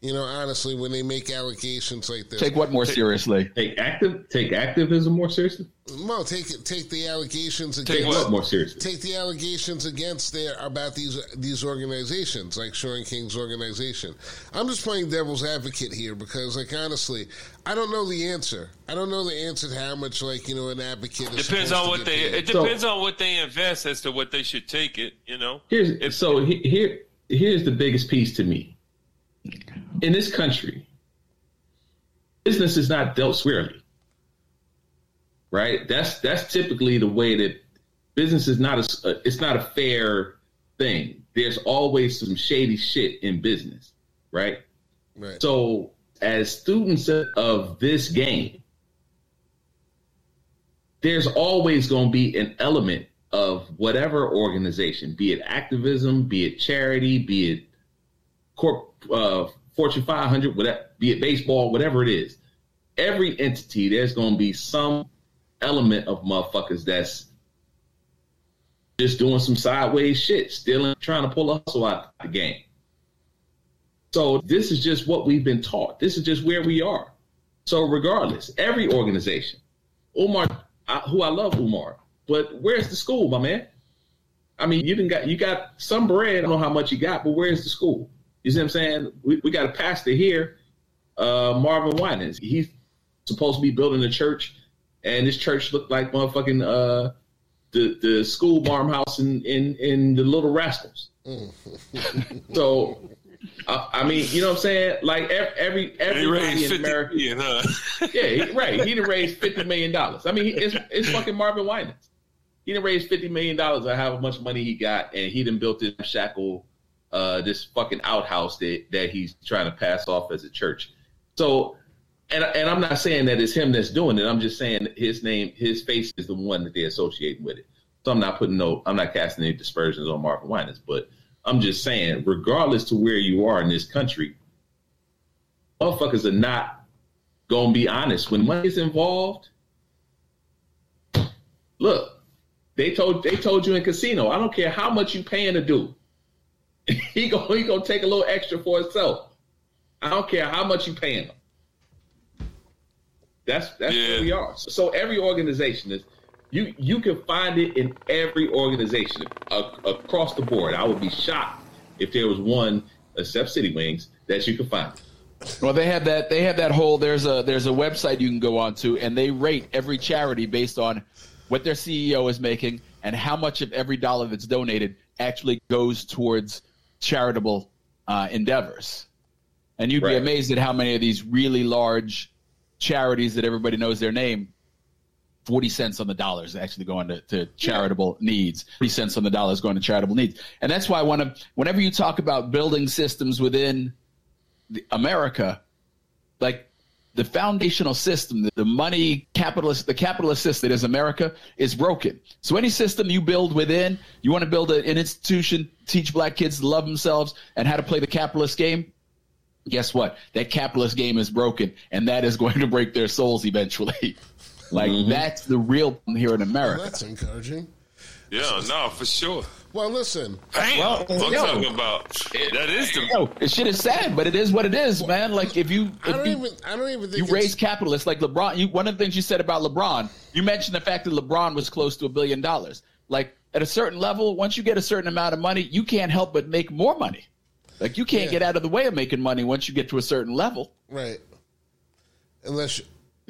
You know, honestly, when they make allegations like this, take what more seriously? Take active, take activism more seriously. Well, take take the allegations against take what more seriously? Take the allegations against their about these these organizations, like Shaun King's organization. I'm just playing devil's advocate here because, like, honestly, I don't know the answer. I don't know the answer to how much, like, you know, an advocate depends on what they. Paid. It depends so, on what they invest as to what they should take it. You know. Here's if, so here here's the biggest piece to me in this country, business is not dealt squarely. Right? That's that's typically the way that business is not a it's not a fair thing. There's always some shady shit in business, right? Right. So as students of this game, there's always going to be an element of whatever organization, be it activism, be it charity, be it corp, uh, Fortune 500, whatever, be it baseball, whatever it is, every entity, there's going to be some element of motherfuckers that's just doing some sideways shit, stealing, trying to pull a hustle out of the game. So this is just what we've been taught. This is just where we are. So regardless, every organization, Umar, I, who I love Umar, but where's the school, my man? I mean, you didn't got you got some bread. I don't know how much you got, but where's the school? You see what I'm saying? We, we got a pastor here, uh, Marvin Winans. He's supposed to be building a church, and this church looked like motherfucking uh, the the school farmhouse in in in the Little Rascals. so, uh, I mean, you know what I'm saying? Like every everybody in America, million, huh? yeah, he, right. He done raised fifty million dollars. I mean, it's it's fucking Marvin Winans. He done raised fifty million dollars. I have how much money he got, and he done built this shackle uh, this fucking outhouse that that he's trying to pass off as a church. So, and and I'm not saying that it's him that's doing it. I'm just saying his name, his face is the one that they associate with it. So I'm not putting no, I'm not casting any dispersions on Marvin Winans, but I'm just saying, regardless to where you are in this country, motherfuckers are not gonna be honest when money is involved. Look, they told they told you in casino. I don't care how much you paying to do. he go he gonna take a little extra for himself. I don't care how much you paying him. That's that's yeah. where we are. So every organization is you you can find it in every organization uh, across the board. I would be shocked if there was one, except City Wings, that you could find. Well, they have that. They have that whole. There's a there's a website you can go on to, and they rate every charity based on what their CEO is making and how much of every dollar that's donated actually goes towards charitable uh, endeavors. And you'd right. be amazed at how many of these really large charities that everybody knows their name, 40 cents on the dollar is actually going to, to charitable yeah. needs. 40 cents on the dollar is going to charitable needs. And that's why I want to, whenever you talk about building systems within the, America, like the foundational system, the money capitalist, the capitalist system that is America is broken. So any system you build within, you want to build a, an institution, teach black kids to love themselves and how to play the capitalist game. Guess what? That capitalist game is broken, and that is going to break their souls eventually. like mm-hmm. that's the real problem here in America. Well, that's encouraging. Yeah, no, for sure. Well, listen, Bam! Well, I'm yo. talking about that is the Yo, this shit is sad, but it is what it is, man. Like if you I if don't you, even I don't even think you it's- raise capitalists like LeBron. You, one of the things you said about LeBron, you mentioned the fact that LeBron was close to a billion dollars. Like at a certain level, once you get a certain amount of money, you can't help but make more money. Like you can't Yeah. get out of the way of making money once you get to a certain level. right. Unless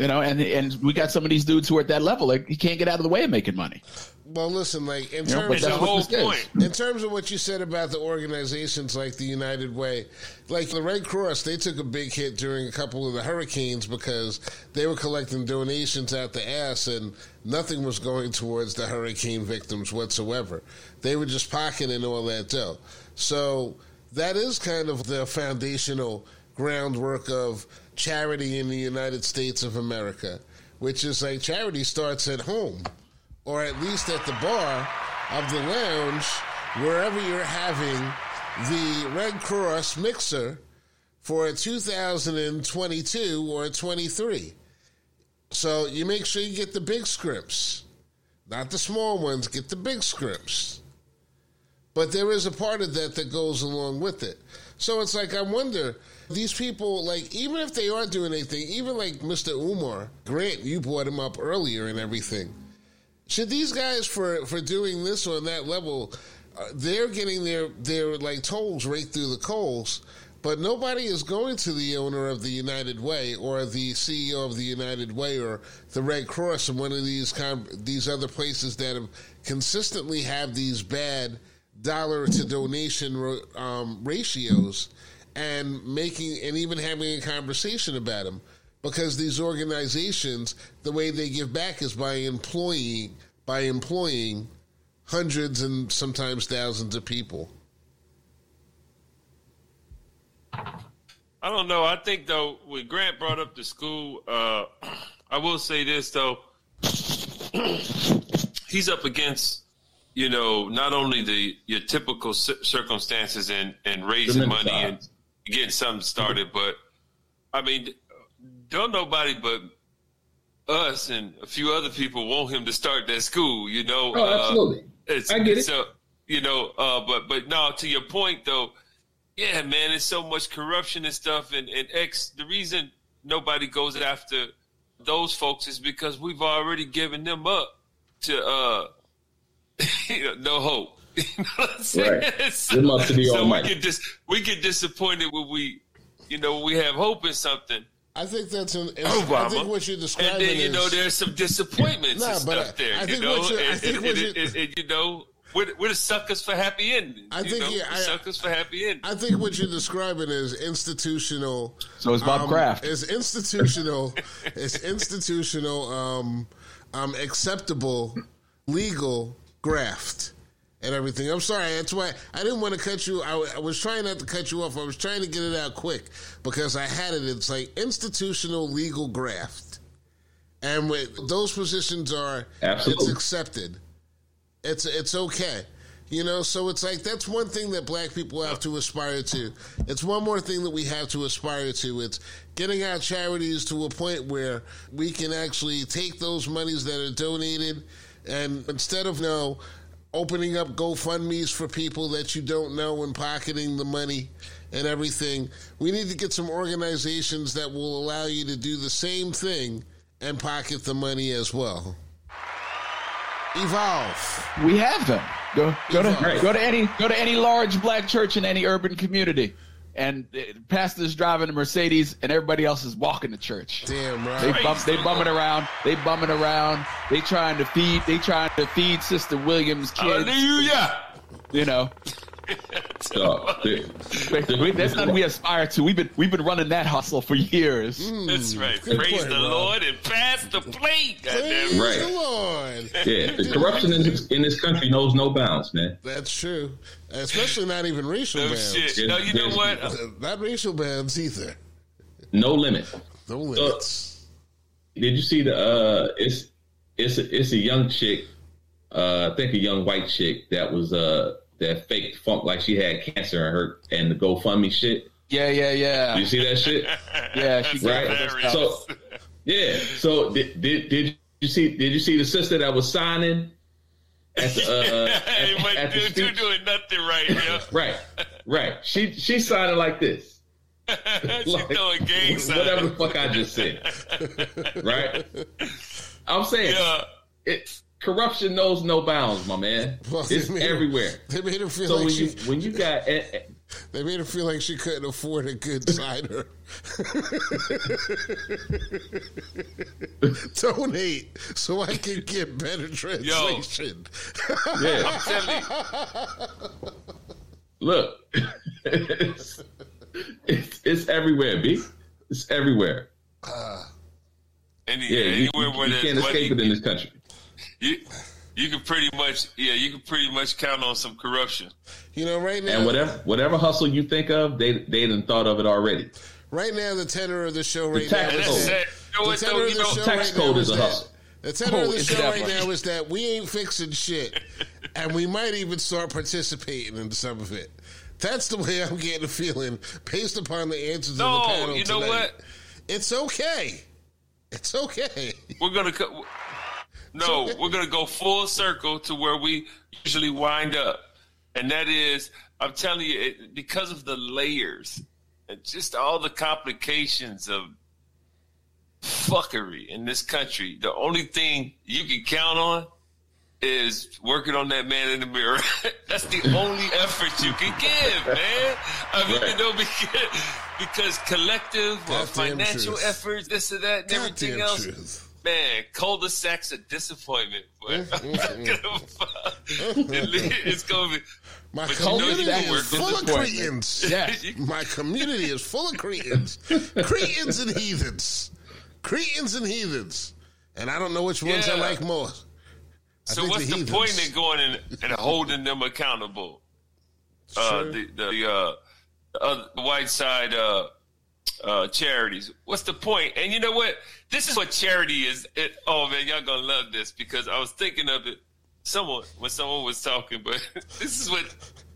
you, You know, and and we got some of these dudes who are at that level. Like you can't get out of the way of making money. well, listen, like in You know, terms the that's of what whole point. in terms of what you said about the organizations like the United Way, like the Red Cross, they took a big hit during a couple of the hurricanes because they were collecting donations out the ass and nothing was going towards the hurricane victims whatsoever. They were just pocketing all that dough. So that is kind of the foundational groundwork of charity in the United States of America, which is like charity starts at home or at least at the bar of the lounge, wherever you're having the Red Cross mixer for 2022 or 23. So you make sure you get the big scripts, not the small ones, get the big scripts. But there is a part of that that goes along with it. So it's like, I wonder, these people, like, even if they aren't doing anything, even like Mr. Umar, Grant, you brought him up earlier and everything should these guys for for doing this on that level uh, they're getting their their like tolls right through the coals but nobody is going to the owner of the United Way or the CEO of the United Way or the Red Cross and one of these com- these other places that have consistently have these bad dollar to donation um, ratios and making and even having a conversation about them. Because these organizations the way they give back is by employing by employing hundreds and sometimes thousands of people. I don't know. I think though, when Grant brought up the school, uh, I will say this though, he's up against, you know, not only the your typical circumstances and and raising money and getting something started, but I mean, don't nobody but us and a few other people want him to start that school. You know, Oh, Uh, absolutely. it's, I get it. So you know, uh, but but no, to your point though, yeah, man, it's so much corruption and stuff. And, and X, the reason nobody goes after those folks is because we've already given them up to uh, you know, no hope. You know what I'm saying? Right. So, Them up to the so we get dis- we get disappointed when we, you know, we have hope in something. I think that's an I think what you're describing And then you is know there's some disappointments Nah, and but stuff I- there. I you think know, what you- I and, think and- what and- you- and- and, you know, we're, we're the suckers for happy endings. I you think, know? yeah, I- suckers for happy endings. I think what you're describing is institutional. So it's Bob um, Kraft. Is institutional. is institutional. Um, um, acceptable, legal graft and everything. I'm sorry. That's why I didn't want to cut you. I, I was trying not to cut you off. I was trying to get it out quick because I had it. It's like institutional legal graft, and with those positions are Absolutely. it's accepted. It's it's okay. You know, so it's like that's one thing that black people have to aspire to. It's one more thing that we have to aspire to. It's getting our charities to a point where we can actually take those monies that are donated and instead of know, opening up GoFundMe's for people that you don't know and pocketing the money and everything, we need to get some organizations that will allow you to do the same thing and pocket the money as well. Evolve. We have them. Go go to go to any go to any large black church in any urban community, and uh, pastor's driving a Mercedes, and everybody else is walking to church. Damn They right. bum, they bumming around. They bumming around. They trying to feed. They trying to feed Sister Williams kids. Hallelujah. You know, So, the- We- that's nothing we aspire to. We've been we've been running that hustle for years. That's right. Good Praise point, the Rob. Lord and pass the plate. Praise Right. the Lord. yeah, the corruption in this, in this country knows no bounds, man. That's true. Especially not even racial No bands. shit. No, you know what? Uh, Not racial bands either. No limit. No limits. Did you see the? uh It's it's a, it's a young chick. Uh, I think a young white chick that was uh that fake funk like she had cancer and her and the GoFundMe shit. Yeah, yeah, yeah, You see that shit? yeah. She got Right. So yeah. So did, did did you see did you see the sister that was signing at the uh, hey, at, at dude, you're doing nothing right, yo. Right, right. She she sounded like this. She's Like, throwing gang signs. whatever the fuck I just said. Right? I'm saying Yeah. it, corruption knows no bounds, my man. Well, it's they made her- everywhere. They made her feel So like when she. you when you got eh, eh, They made her feel like she couldn't afford a good cider. Donate so I can get better translation. yeah, Tell you. look, it's, it's it's everywhere, b. It's everywhere. Any, Yeah, anywhere you- where you can't escape it in this country. You, you can pretty much, yeah, you can pretty much count on some corruption. You know, right now, And whatever whatever hustle you think of, they they done thought of it already. right now, the tenor of the show right tax now And is code. that. You know the tenor of the show tax right code now is a that- hustle. The tenor Oh, of the show right definitely- now is that we ain't fixing shit, and we might even start participating in some of it. That's the way I'm getting a feeling based upon the answers No, of the panel you know tonight. what? It's okay. It's okay. we're gonna co- no, we're gonna go full circle to where we usually wind up, and that is, I'm telling you, it, because of the layers and just all the complications of fuckery in this country. The only thing you can count on is working on that man in the mirror. That's the only effort you can give, man. I mean, Right. you know, because, because collective or Goddamn financial truth. efforts, this and that, and everything else. truth. Man, cul-de-sacs a disappointment. Boy. it's gonna be. My But you know community is full of cretins. Yes. My community is full of cretins. cretins and heathens. Cretins and heathens. And I don't know which ones I like more. I So what's the, heathens. point in going in and holding them accountable? Uh, Sure. the the, uh, the other, the white side uh, uh, charities. What's the point? And you know what? This is what charity is. It, oh man, y'all gonna love this because I was thinking of it. Someone when someone was talking, but this is what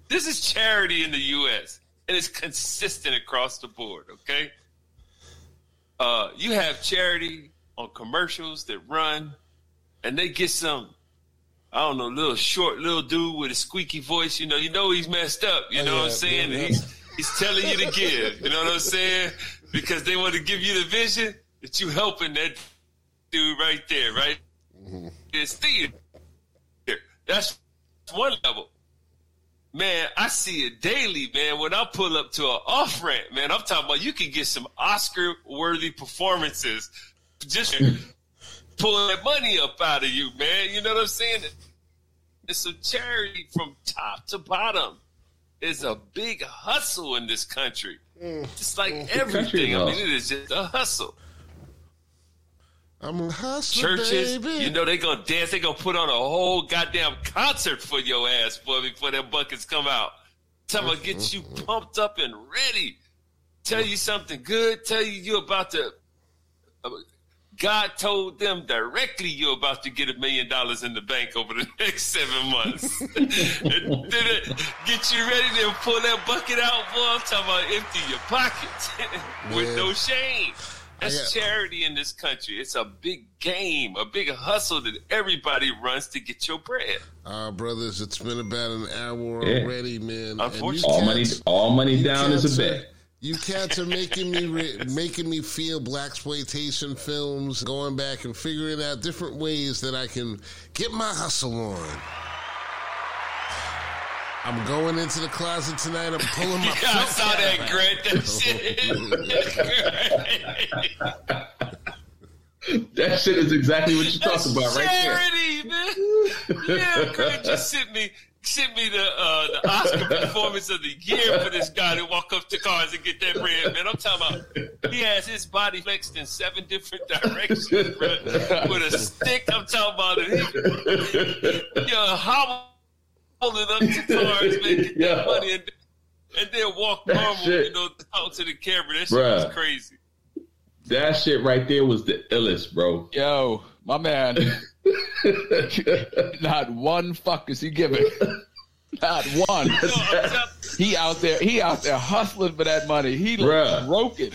this is charity in the U.S. and it's consistent across the board. Okay, uh, you have charity on commercials that run, and they get some I don't know, little short little dude with a squeaky voice. You know, you know he's messed up. You Oh, know what I'm saying? yeah, yeah. He's he's telling you to give. You know what I'm saying? Because they want to give you the vision that you helping that dude right there, right? Mm-hmm. It's theater. That's one level. Man, I see it daily, man. When I pull up to an off ramp, man, I'm talking about you can get some Oscar worthy performances just pulling that money up out of you, man. You know what I'm saying? It's a charity from top to bottom. It's a big hustle in this country. Mm. Just like mm. everything. I mean, it is just a hustle. I'm a hustler, Churches, baby. you know, they gonna dance. They gonna put on a whole goddamn concert for your ass, boy, before them buckets come out. Tell them get you mm-hmm. pumped up and ready. Tell you something good. Tell you you about to. Uh, God told them directly you're about to get a million dollars in the bank over the next seven months. and then it get you ready to pull that bucket out, boy. I'm talking about empty your pockets with Yeah. no shame. That's I charity in this country. It's a big game, a big hustle that everybody runs to get your bread. Uh, brothers, it's been about an hour Yeah. already, man. Unfortunately. All money, all money down is a are- bet. You cats are making me re- making me feel black exploitation films, going back and figuring out different ways that I can get my hustle on. I'm going into the closet tonight. I'm pulling my. Yeah, I saw that, out. Grant. That shit. That shit is exactly what you're talking about right there. charity, man. Yeah, Grant just sent me sent me the uh, the Oscar performance of the year for this guy to walk up to cars and get that bread, man. I'm talking about he has his body flexed in seven different directions, bro, with a stick. I'm talking about it. He, you know, hobble it up to cars, man, get Yeah. that money, and, and then walk normal, you know, out to the camera. That shit Bruh. was crazy. That shit right there was the illest, bro. Yo, my man. Not one fuck is he giving. Not one. No, I'm tell- He out there. He out there hustling for that money. He Bruh. broken.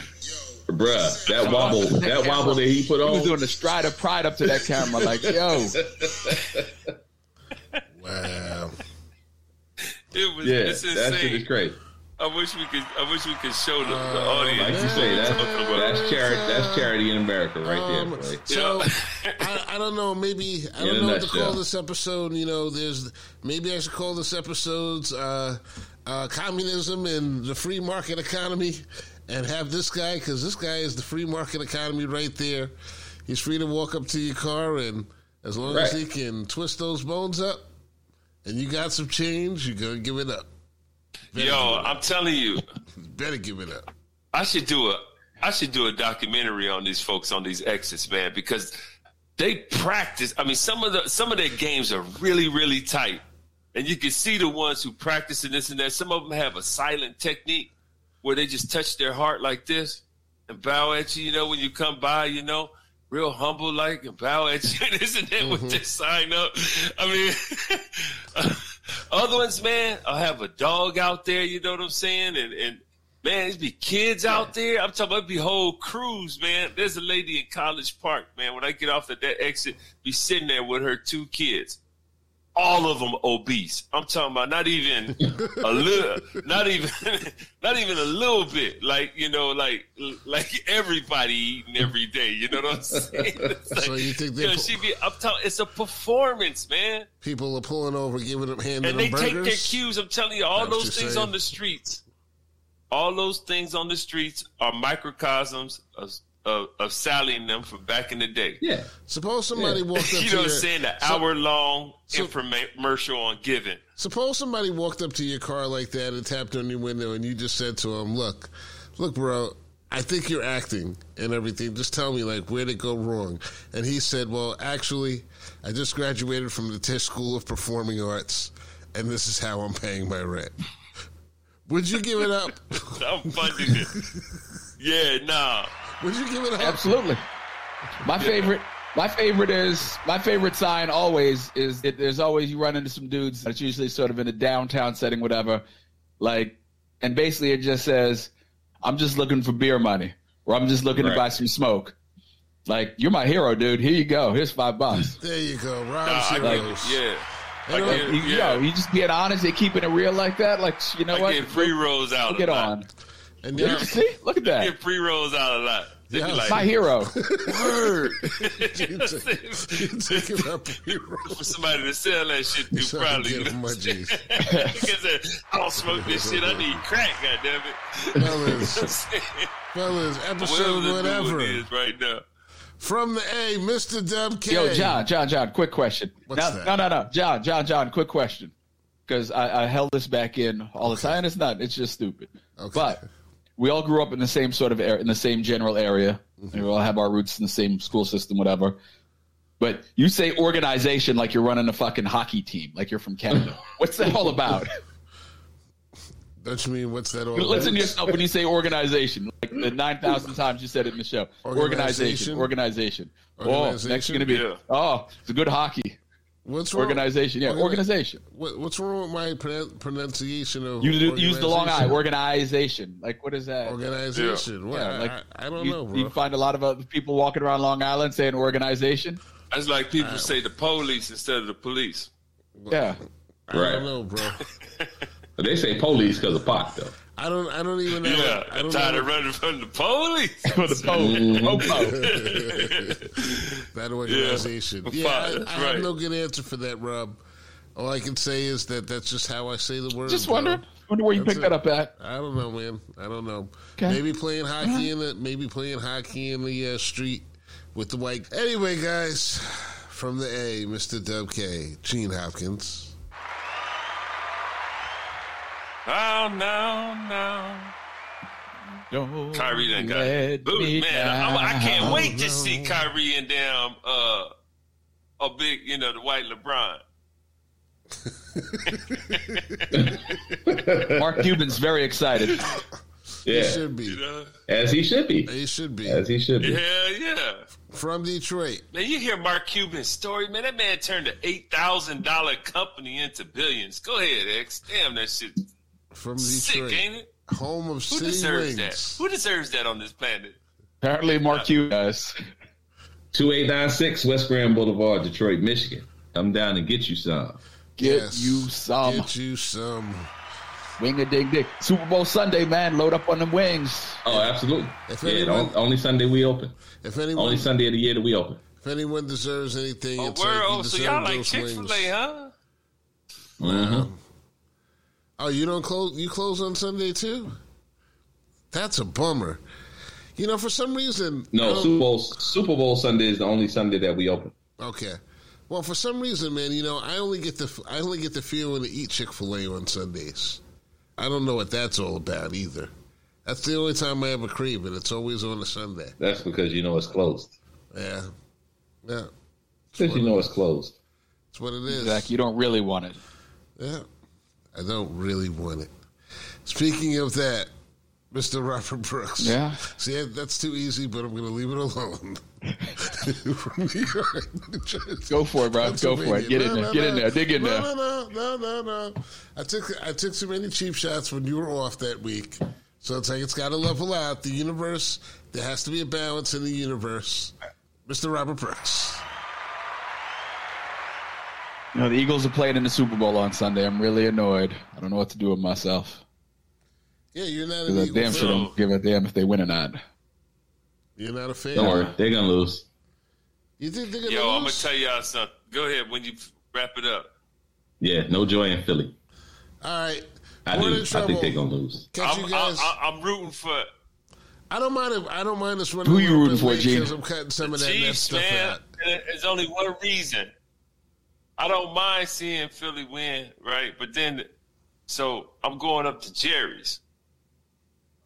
Bruh, that wobble, that wobble that he put on. He was doing the stride of pride up to that camera, like, yo, Wow. It was. Yeah, it's that shit is crazy. I wish we could. I wish we could show the, the Uh, audience. Like you say, that's that's charity. That's charity in America, right Um, there. Boy. so I, I don't know. Maybe I don't a know what to call this episode. You know, there's maybe I should call this episode's uh, uh, communism and the free market economy, and have this guy because this guy is the free market economy right there. He's free to walk up to your car, and as long as he can twist those bones up, and you got some change, you're gonna give it up. Yo, it. I'm telling you, better give it up. I should do a. I should do a documentary on these folks on these exits, man, because they practice. I mean, some of the some of their games are really, really tight, and you can see the ones who practice and this and that. Some of them have a silent technique where they just touch their heart like this and bow at you. You know, when you come by, you know, real humble like and bow at you, and this and that with mm-hmm. their sign up. I mean, other ones, man, I'll have a dog out there. You know what I'm saying? And and man, there's be kids out there. I'm talking about be whole crews, man. There's a lady in College Park, man. When I get off at that exit, be sitting there with her two kids. All of them obese. I'm talking about not even a little, not even, not even a little bit. Like you know, like like everybody eating every day. You know what I'm saying? It's like, So you think they you know, she be? I'm telling. It's a performance, man. People are pulling over, giving them handing And they take their cues. I'm telling you, all those things saying. on the streets, all those things on the streets are microcosms of of, of Sally them from back in the day. Yeah, Suppose somebody Yeah. walked up you to know what your, I'm saying? The so- hour long so- infomercial on giving. Suppose somebody walked up to your car like that and tapped on your window, and you just said to him, "Look, look, bro, I think you're acting and everything. Just tell me, like, where'd it go wrong?" And he said, "Well, actually, I just graduated from the Tisch School of Performing Arts, and this is how I'm paying my rent." Would you give it up? I'm funding it. yeah, nah. Would you give it up? Absolutely. My favorite, my favorite is my favorite sign always is that there's always you run into some dudes that's usually sort of in a downtown setting, whatever. Like, and basically it just says, "I'm just looking for beer money," or "I'm just looking Right. to buy some smoke." Like, you're my hero, dude. Here you go. Here's five bucks. There you go, Nah, Rob's I Heroes. yeah. I Hey, get, You, yeah. Yo, you just being honest. They keeping it real like that. Like, you know I what? get free rolls out. Get on. lot. On. And Yeah, now, see, look at that. get free rolls out a lot. They be Yeah. like, My hero. word. you take it up, hero. for somebody to sell that shit to, So I can probably. get on my G's. Because I don't smoke this shit. I need crack, goddammit. Fellas, fellas, episode Whatever whatever. is right now. From the A, Mr. Dub K. Yo, John, John, John, quick question. What's no, that? no, no, no, John, John, John, quick question. Because I, I held this back in all the time. It's not. It's just stupid. Okay. But we all grew up in the same sort of area, in the same general area. Mm-hmm. We all have our roots in the same school system, whatever. But you say organization like you're running a fucking hockey team, like you're from Canada. What's that all about? Don't you mean what's that all Listen about? to yourself when you say organization, like the nine thousand times you said it in the show. Organization. Organization, organization. Oh, next gonna be Yeah. oh, it's a good hockey What's wrong? organization. Yeah, Organi- organization. What, what's wrong with my pron- pronunciation of You do, use the long I. organization? Organization. Like what is that? Organization. Well, Yeah, I- like I, I don't you, know, bro. You find a lot of other people walking around Long Island saying organization. That's like people say the police instead of the police. Yeah, I Right. don't know, bro. they say police because of Pac though. I don't. I don't even know. Yeah, I I'm don't tired know of running from the police. for the police, popo. that organization. Yeah. Yeah, I, I that's have no good answer for that, Rob. All I can say is that that's just how I say the word. Just bro. wondering. Wonder where you That's picked it. that up at. I don't know, man. I don't know. Okay. Maybe playing hockey in the maybe playing hockey in the uh, street with the white. Anyway, guys, from the A, Mr. Dub K, Gene Hopkins. Oh no, no. Don't Kyrie done got let booed, me man. I, I can't wait to see Kyrie and damn uh a big, you know, the white LeBron. Mark Cuban's very excited. He should be. You know? as he should be. He should be. As he should be. Hell yeah. From Detroit. Man, you hear Mark Cuban's story, man. That man turned an eight thousand dollar company into billions. Go ahead, X. Damn, that shit From sick, Detroit. ain't it? Home of wings. Who City deserves Wings. that? Who deserves that on this planet? Apparently, Mark Cuban does. 2896 West Grand Boulevard, Detroit, Michigan. Come down and get you some. Get Yes. you some. Get you some. Wing a ding ding. Super Bowl Sunday, man. Load up on them wings. Oh, absolutely. If yeah, anyone- on- only Sunday we open. If anyone, Only Sunday of the year that we open. if anyone deserves anything, Oh, it's word. like Oh, you so y'all like Chick Fil. A, huh? Mm-hmm. Oh, you don't close? You close on Sunday too? That's a bummer. You know, for some reason, No, Super Bowl Super Bowl Sunday is the only Sunday that we open. Okay. Well, for some reason, man, you know, I only get the I only get the feeling to eat Chick-fil-A on Sundays. I don't know what that's all about either. That's the only time I ever crave it. It's always on a Sunday. That's because you know it's closed. Yeah, yeah, Because you know it's closed. that's what it is. Zach, you don't really want it. Yeah, I don't really want it. Speaking of that, Mr. Robert Brooks. Yeah. See, that's too easy, but I'm going to leave it alone. From New York, Go for it, bro. Go for it. Get in No, there. no, Get in there. Dig in there. No, no, no, no, no. I took I took too many cheap shots when you were off that week. So it's like it's got to level out. The universe, there has to be a balance in the universe. Mr. Robert Brooks. You know, the Eagles are playing in the Super Bowl on Sunday. I'm really annoyed. I don't know what to do with myself. Yeah, you're not an Because I Eagle damn fan. sure don't give a damn if they win or not. You're not a fan. Don't worry, they're gonna lose. You think they're gonna Yo, I'm gonna tell y'all something. Go ahead when you wrap it up. Yeah, no joy in Philly. All right. I We're do. I trouble. think they're gonna lose. Catch I'm, you guys. I, I, I'm rooting for I don't mind. If, I don't mind us running. Who a you little rooting for, late Gene? 'cause I'm cutting some of that net Chiefs, stuff man. out. There's only one reason. I don't mind seeing Philly win, right? But then, so I'm going up to Jerry's.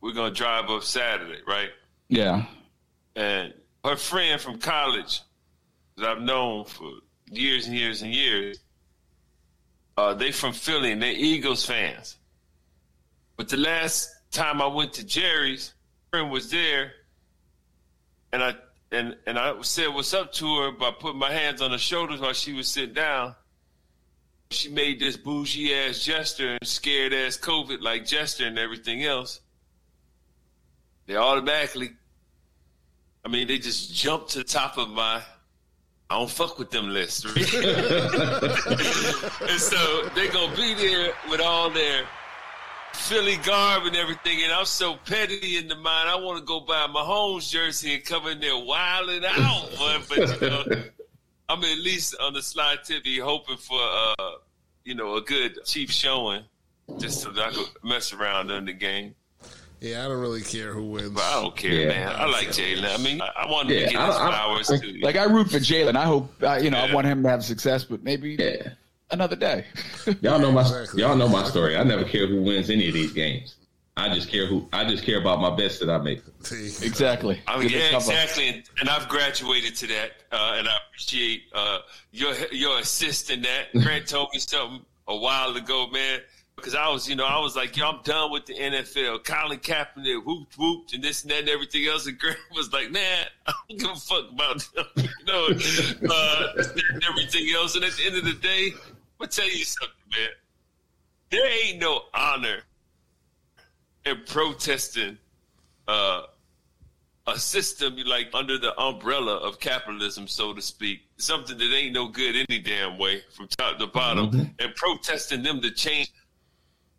We're gonna drive up Saturday, right? Yeah. And her friend from college that I've known for years and years and years, uh, they from Philly and they're Eagles fans. But the last time I went to Jerry's, friend was there, and I and and I said what's up to her by putting my hands on her shoulders while she was sitting down. She made this bougie ass gesture and scared ass COVID like gesture and everything else. They automatically I mean, they just jumped to the top of my I don't fuck with them list. And so they gonna be there with all their Philly garb and everything, and I'm so petty in the mind. I want to go buy Mahomes jersey and come in there wilding out, boy. But you know, I'm at least on the slide tip, be hoping for uh, you know, a good Chiefs showing, just so that I could mess around in the game. Yeah, I don't really care who wins. But I don't care, Yeah. man. I like Jalen. I mean, I, I want him Yeah, to get I his don't- I too. Like I root for Jalen. I hope uh, you know. I want him to have success, but maybe Yeah, another day. y'all know my Exactly. y'all know my story. I never care who wins any of these games. I just care who I just care about my best that I make. exactly. I mean, yeah, exactly, and, and I've graduated to that, uh, and I appreciate uh, your your assist in that. Grant told me something a while ago, man, because I was, you know, I was like, yo, I'm done with the NFL. Colin Kaepernick whooped whooped and this and that and everything else, and Grant was like, man, I don't give a fuck about them, you know, uh, and everything else. And at the end of the day, I'm gonna tell you something, man. There ain't no honor in protesting. Uh, a system like under the umbrella of capitalism, so to speak, something that ain't no good any damn way from top to bottom, and protesting them to change,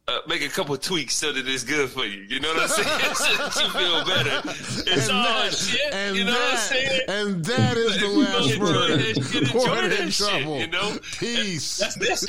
uh, make a couple tweaks so that it's good for you. You know what I'm saying? so that you feel better. It's and all that, shit. and you know what I'm saying? and that is the last word. that shit, enjoy in that shit, trouble. you know? Peace. That's this.